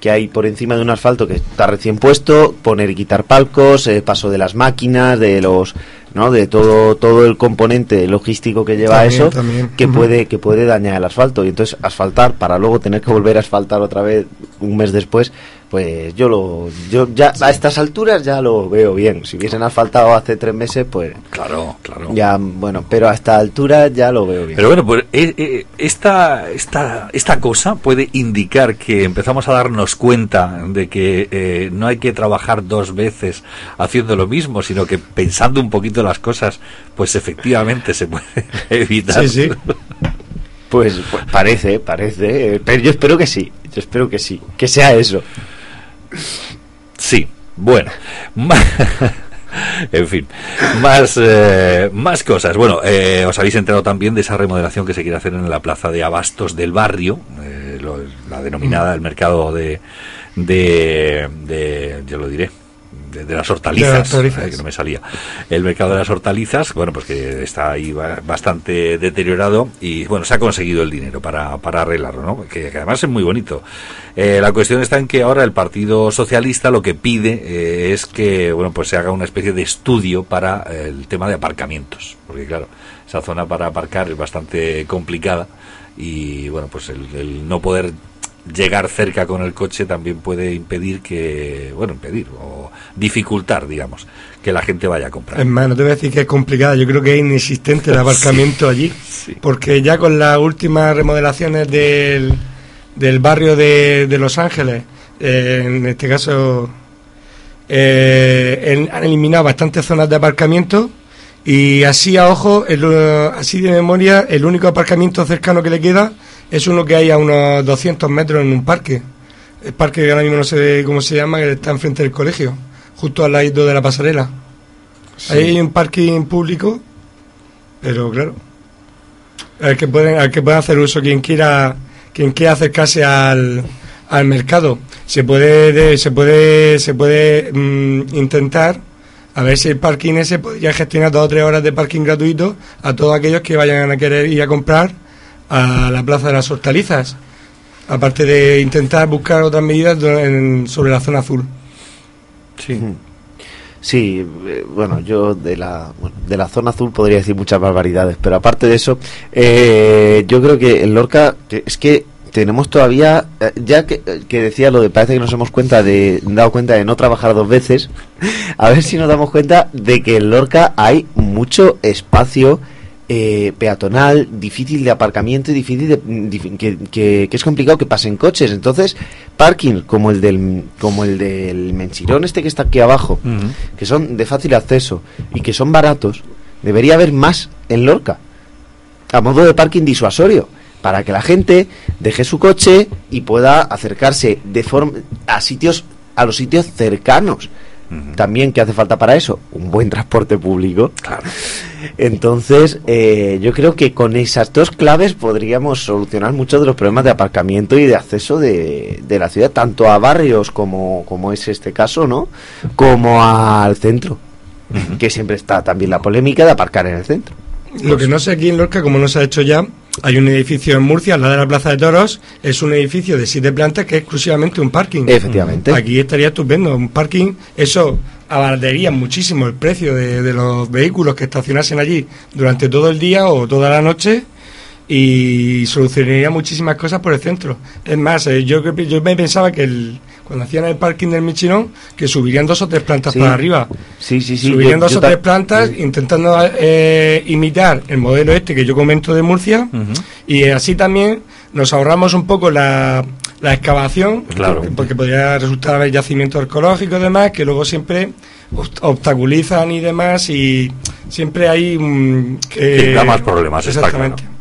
que hay por encima de un asfalto que está recién puesto, poner y quitar palcos, eh, paso de las máquinas, de los. ¿no? de todo todo el componente logístico que lleva También, eso también. que puede que puede dañar el asfalto y entonces asfaltar para luego tener que volver a asfaltar otra vez un mes después pues yo lo yo ya a estas alturas ya lo veo bien si hubiesen asfaltado hace tres meses pues claro claro ya bueno pero a esta altura ya lo veo bien Pero bueno, pues eh, eh, esta, esta, esta cosa puede indicar que empezamos a darnos cuenta de que eh, no hay que trabajar dos veces haciendo lo mismo, sino que pensando un poquito las cosas, pues efectivamente se puede evitar. Sí, sí. Pues, pues parece, parece. eh, Pero yo espero que sí. Yo espero que sí. Que sea eso. Sí, bueno. En fin, más, eh, más cosas. Bueno, eh, os habéis enterado también de esa remodelación que se quiere hacer en la plaza de Abastos del barrio, eh, lo- la denominada el mercado de, de, de- yo lo diré, de, de las hortalizas, De las hortalizas. eh, que no me salía. El mercado de las hortalizas, bueno, pues que está ahí ba- bastante deteriorado y bueno, se ha conseguido el dinero para, para arreglarlo, ¿no? Que, que además es muy bonito. Eh, la cuestión está en que ahora el Partido Socialista lo que pide eh, es que, bueno, pues se haga una especie de estudio para eh, el tema de aparcamientos, porque claro, esa zona para aparcar es bastante complicada y bueno, pues el, el no poder llegar cerca con el coche también puede impedir que, bueno, impedir o dificultar, digamos, que la gente vaya a comprar. Es más, no te voy a decir que es complicada, yo creo que es inexistente el aparcamiento allí, porque ya con las últimas remodelaciones del, del barrio de, de Los Ángeles, eh, en este caso eh, han eliminado bastantes zonas de aparcamiento y así a ojo, el, así de memoria, el único aparcamiento cercano que le queda es uno que hay a unos 200 metros en un parque. El parque que ahora mismo no sé cómo se llama, que está enfrente del colegio, justo al lado de la pasarela. Ahí hay un parking público, pero claro, al que pueden, al que pueda hacer uso quien quiera, quien quiera acercarse al, al mercado. Se puede, de- se puede, se puede mm, intentar a ver si el parking ese podría gestionar dos o tres horas de parking gratuito a todos aquellos que vayan a querer ir a comprar a la plaza de las hortalizas. Aparte de intentar buscar otras medidas sobre la zona azul. Sí. Sí, eh, bueno, yo de la, de la zona azul podría decir muchas barbaridades, pero aparte de eso, eh, yo creo que en Lorca, que es que tenemos todavía, eh, ya que, que decía lo de parece que nos hemos de, dado cuenta de no trabajar dos veces, a ver si nos damos cuenta de que en Lorca hay mucho espacio eh, peatonal, difícil de aparcamiento y difícil de, dif- que, que- que es complicado que pasen coches. Entonces, parking como el del como el del Menchirón este que está aquí abajo, que son de fácil acceso y que son baratos, debería haber más en Lorca, a modo de parking disuasorio, para que la gente deje su coche y pueda acercarse de forma a sitios a los sitios cercanos. También que hace falta para eso un buen transporte público. Entonces, eh, yo creo que con esas dos claves podríamos solucionar muchos de los problemas de aparcamiento y de acceso de, de la ciudad, tanto a barrios como, como es este caso, ¿no? Como al centro, que siempre está también la polémica de aparcar en el centro. Lo que no sé aquí en Lorca, como no se ha hecho ya, hay un edificio en Murcia, al lado de la Plaza de Toros, es un edificio de siete plantas que es exclusivamente un parking. Efectivamente. Aquí estaría estupendo, un parking, eso abardería muchísimo el precio de, de los vehículos que estacionasen allí durante todo el día o toda la noche y solucionaría muchísimas cosas por el centro. Es más, eh, yo, yo me pensaba que el, cuando hacían el parking del Michinón, que subirían dos o tres plantas Sí. para arriba. Sí, sí, sí. Subirían yo- dos yo o tres plantas intentando eh, imitar el modelo este que yo comento de Murcia y así también nos ahorramos un poco la, la excavación Claro. porque podría resultar haber yacimientos arqueológicos y demás que luego siempre obstaculizan y demás y siempre hay mm, que Sí, da más problemas, está exactamente claro.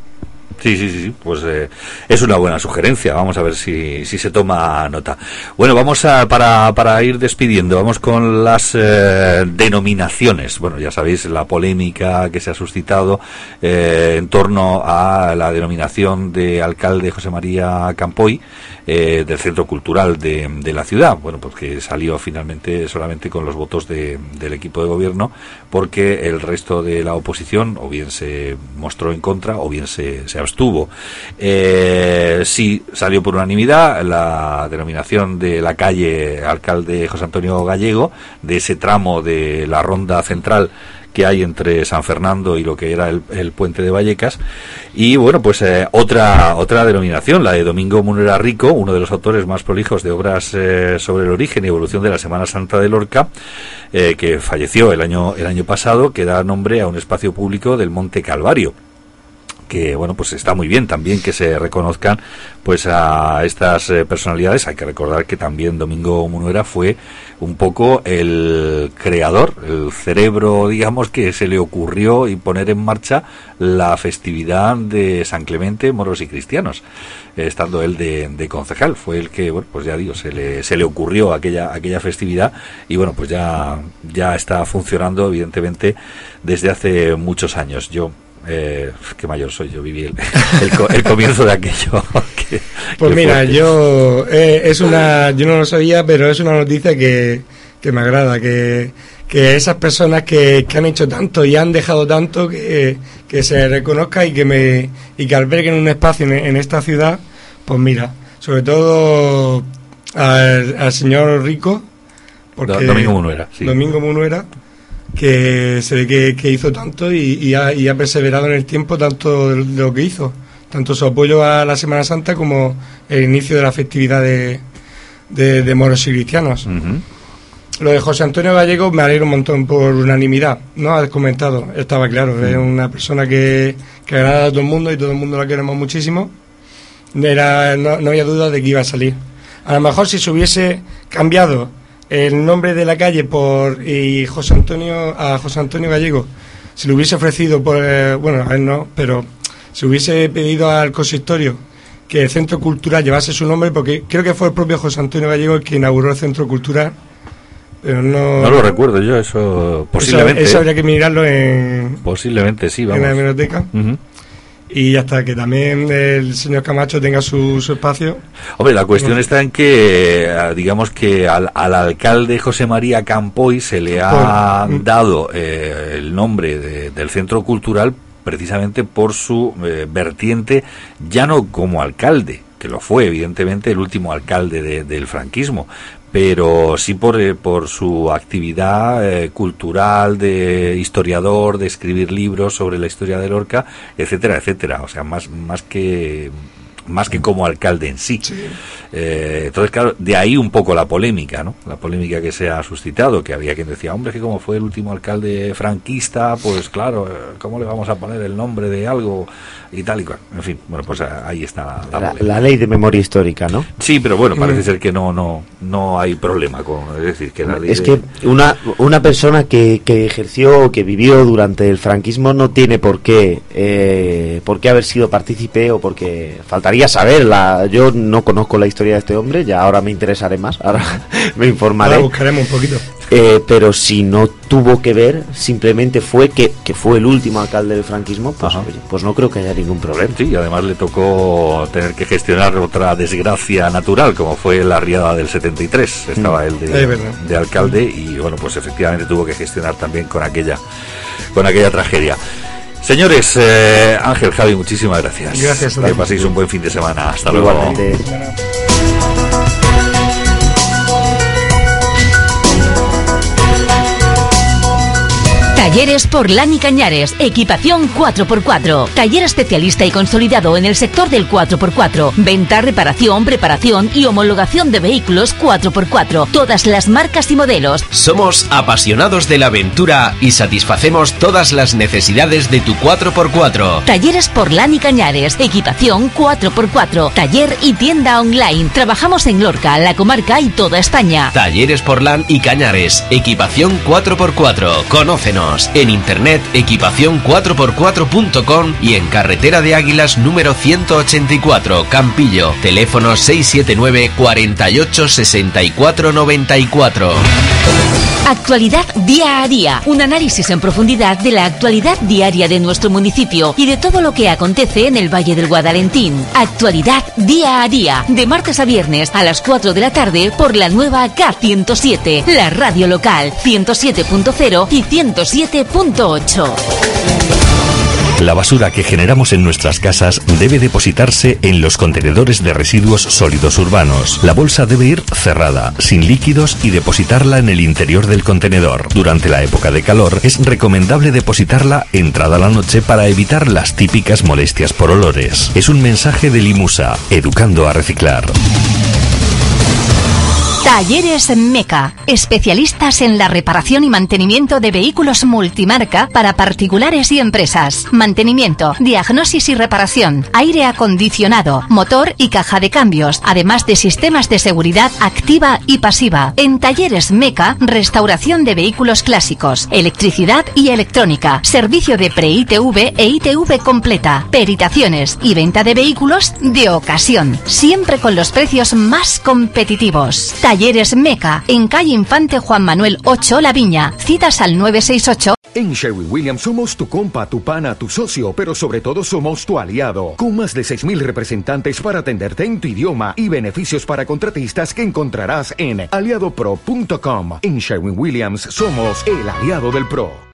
Sí, sí, sí, pues eh, es una buena sugerencia. Vamos a ver si, si se toma nota. Bueno, vamos a, para, para ir despidiendo, vamos con las eh, denominaciones. Bueno, ya sabéis la polémica que se ha suscitado eh, en torno a la denominación de alcalde José María Campoy del Centro Cultural de, de la ciudad. Bueno, pues que salió finalmente solamente con los votos de- del equipo de gobierno porque el resto de la oposición o bien se mostró en contra o bien se, se abstuvo. Eh, sí salió por unanimidad la denominación de la calle alcalde José Antonio Gallego, de ese tramo de la ronda central que hay entre San Fernando y lo que era el, el puente de Vallecas. Y bueno pues eh, otra otra denominación la de Domingo Munera Rico uno de los autores más prolijos de obras eh, sobre el origen y evolución de la Semana Santa de Lorca eh, que falleció el año el año pasado que da nombre a un espacio público del Monte Calvario que bueno pues está muy bien también que se reconozcan pues a estas eh, personalidades. Hay que recordar que también Domingo Munuera fue un poco el creador el cerebro digamos que se le ocurrió y poner en marcha la festividad de San Clemente moros y cristianos estando él de, de concejal. Fue el que bueno pues ya digo se le se le ocurrió aquella aquella festividad y bueno pues ya ya está funcionando evidentemente desde hace muchos años. Yo eh, qué mayor soy yo viví el, el, el comienzo de aquello que- Pues que mira, fuerte. yo eh, es una, yo no lo sabía, pero es una noticia que, que me agrada, que, que esas personas que, que han hecho tanto y han dejado tanto que, que se reconozca y que me y que alberguen un espacio en, en esta ciudad, pues mira, sobre todo al, al señor Rico, Do- Domingo Munuera, sí. Domingo Munuera, que se ve que, que hizo tanto y, y ha, y ha perseverado en el tiempo tanto de lo que hizo, tanto su apoyo a la Semana Santa como el inicio de la festividad de, de, de moros y cristianos. Lo de José Antonio Gallego me alegro un montón por unanimidad, ¿no? Has comentado, estaba claro, es una persona que, que agrada a todo el mundo y todo el mundo la queremos muchísimo. Era, no, no había duda de que iba a salir. A lo mejor si se hubiese cambiado el nombre de la calle por y José Antonio a José Antonio Gallego, se le hubiese ofrecido por eh, bueno, a él no, pero se hubiese pedido al consistorio que el centro cultural llevase su nombre porque creo que fue el propio José Antonio Gallego el que inauguró el centro cultural. Pero no no lo recuerdo yo eso posiblemente Eso, habría que mirarlo en, posiblemente sí en vamos la hemeroteca. Ujú. Y hasta que también el señor Camacho tenga su, su espacio. Hombre, la cuestión está en que, eh, digamos que al, al alcalde José María Campoy se le ha Por- dado eh, el nombre de- del centro cultural precisamente por su eh, vertiente, ya no como alcalde, que lo fue evidentemente el último alcalde de- del franquismo, pero sí por, eh, por su actividad eh, cultural de historiador, de escribir libros sobre la historia de Lorca, etcétera, etcétera. O sea, más, más que más que como alcalde en sí. Eh, entonces, claro, de ahí un poco la polémica, ¿no? La polémica que se ha suscitado, que había quien decía, hombre, que como fue el último alcalde franquista, pues claro, eh, ¿cómo le vamos a poner el nombre de algo y tal y cual? En fin, bueno, pues ah, ahí está la, ley de memoria histórica, ¿no? Sí, pero bueno, parece Mm. ser que no, no, no hay problema con, es decir, que la ley Es de- que una, una persona que, que ejerció o que vivió durante el franquismo no tiene por qué, eh, por qué haber sido partícipe o porque faltaría saberla. Yo no conozco la historia de este hombre, ya ahora me interesaré más, ahora me informaré. Ahora buscaremos un poquito. Eh, pero si no tuvo que ver, simplemente fue que, que fue el último alcalde del franquismo, pues, oye, pues no creo que haya ningún problema. Sí, y además le tocó tener que gestionar otra desgracia natural, como fue la riada del 73. Estaba Mm. él de, alcalde y bueno, pues efectivamente tuvo que gestionar también con aquella, con aquella tragedia. Señores, eh, Ángel, Javi, muchísimas gracias. Gracias. Que paséis un buen fin de semana. Hasta luego. Talleres por Lani Cañares, equipación 4x4. Taller especialista y consolidado en el sector del 4x4. Venta, reparación, preparación y homologación de vehículos 4x4. Todas las marcas y modelos. Somos apasionados de la aventura y satisfacemos todas las necesidades de tu 4x4. Talleres por Lani Cañares, equipación 4x4. Taller y tienda online. Trabajamos en Lorca, la comarca y toda España. Talleres Portland y Cañares, equipación 4x4. Conócenos. En internet equipación4x4.com y en carretera de Águilas número 184, Campillo. Teléfono 679 48 64 94. Actualidad día a día. Un análisis en profundidad de la actualidad diaria de nuestro municipio y de todo lo que acontece en el Valle del Guadalentín. Actualidad día a día. De martes a viernes a las 4 de la tarde por la nueva K107, la radio local 107.0 y 107.8. La basura que generamos en nuestras casas debe depositarse en los contenedores de residuos sólidos urbanos. La bolsa debe ir cerrada, sin líquidos y depositarla en el interior del contenedor. Durante la época de calor es recomendable depositarla entrada la noche para evitar las típicas molestias por olores. Es un mensaje de Limusa, educando a reciclar. Talleres Meca, especialistas en la reparación y mantenimiento de vehículos multimarca para particulares y empresas. Mantenimiento, diagnosis y reparación, aire acondicionado, motor y caja de cambios, además de sistemas de seguridad activa y pasiva. En Talleres Meca, restauración de vehículos clásicos, electricidad y electrónica, servicio de pre-ITV e ITV completa, peritaciones y venta de vehículos de ocasión, siempre con los precios más competitivos. Talleres Meca, en calle Infante Juan Manuel 8 La Viña. Citas al 968 En Sherwin Williams somos tu compa, tu pana, tu socio, pero sobre todo somos tu aliado, con más de 6.000 representantes para atenderte en tu idioma y beneficios para contratistas que encontrarás en aliadopro.com. En Sherwin Williams somos el aliado del PRO.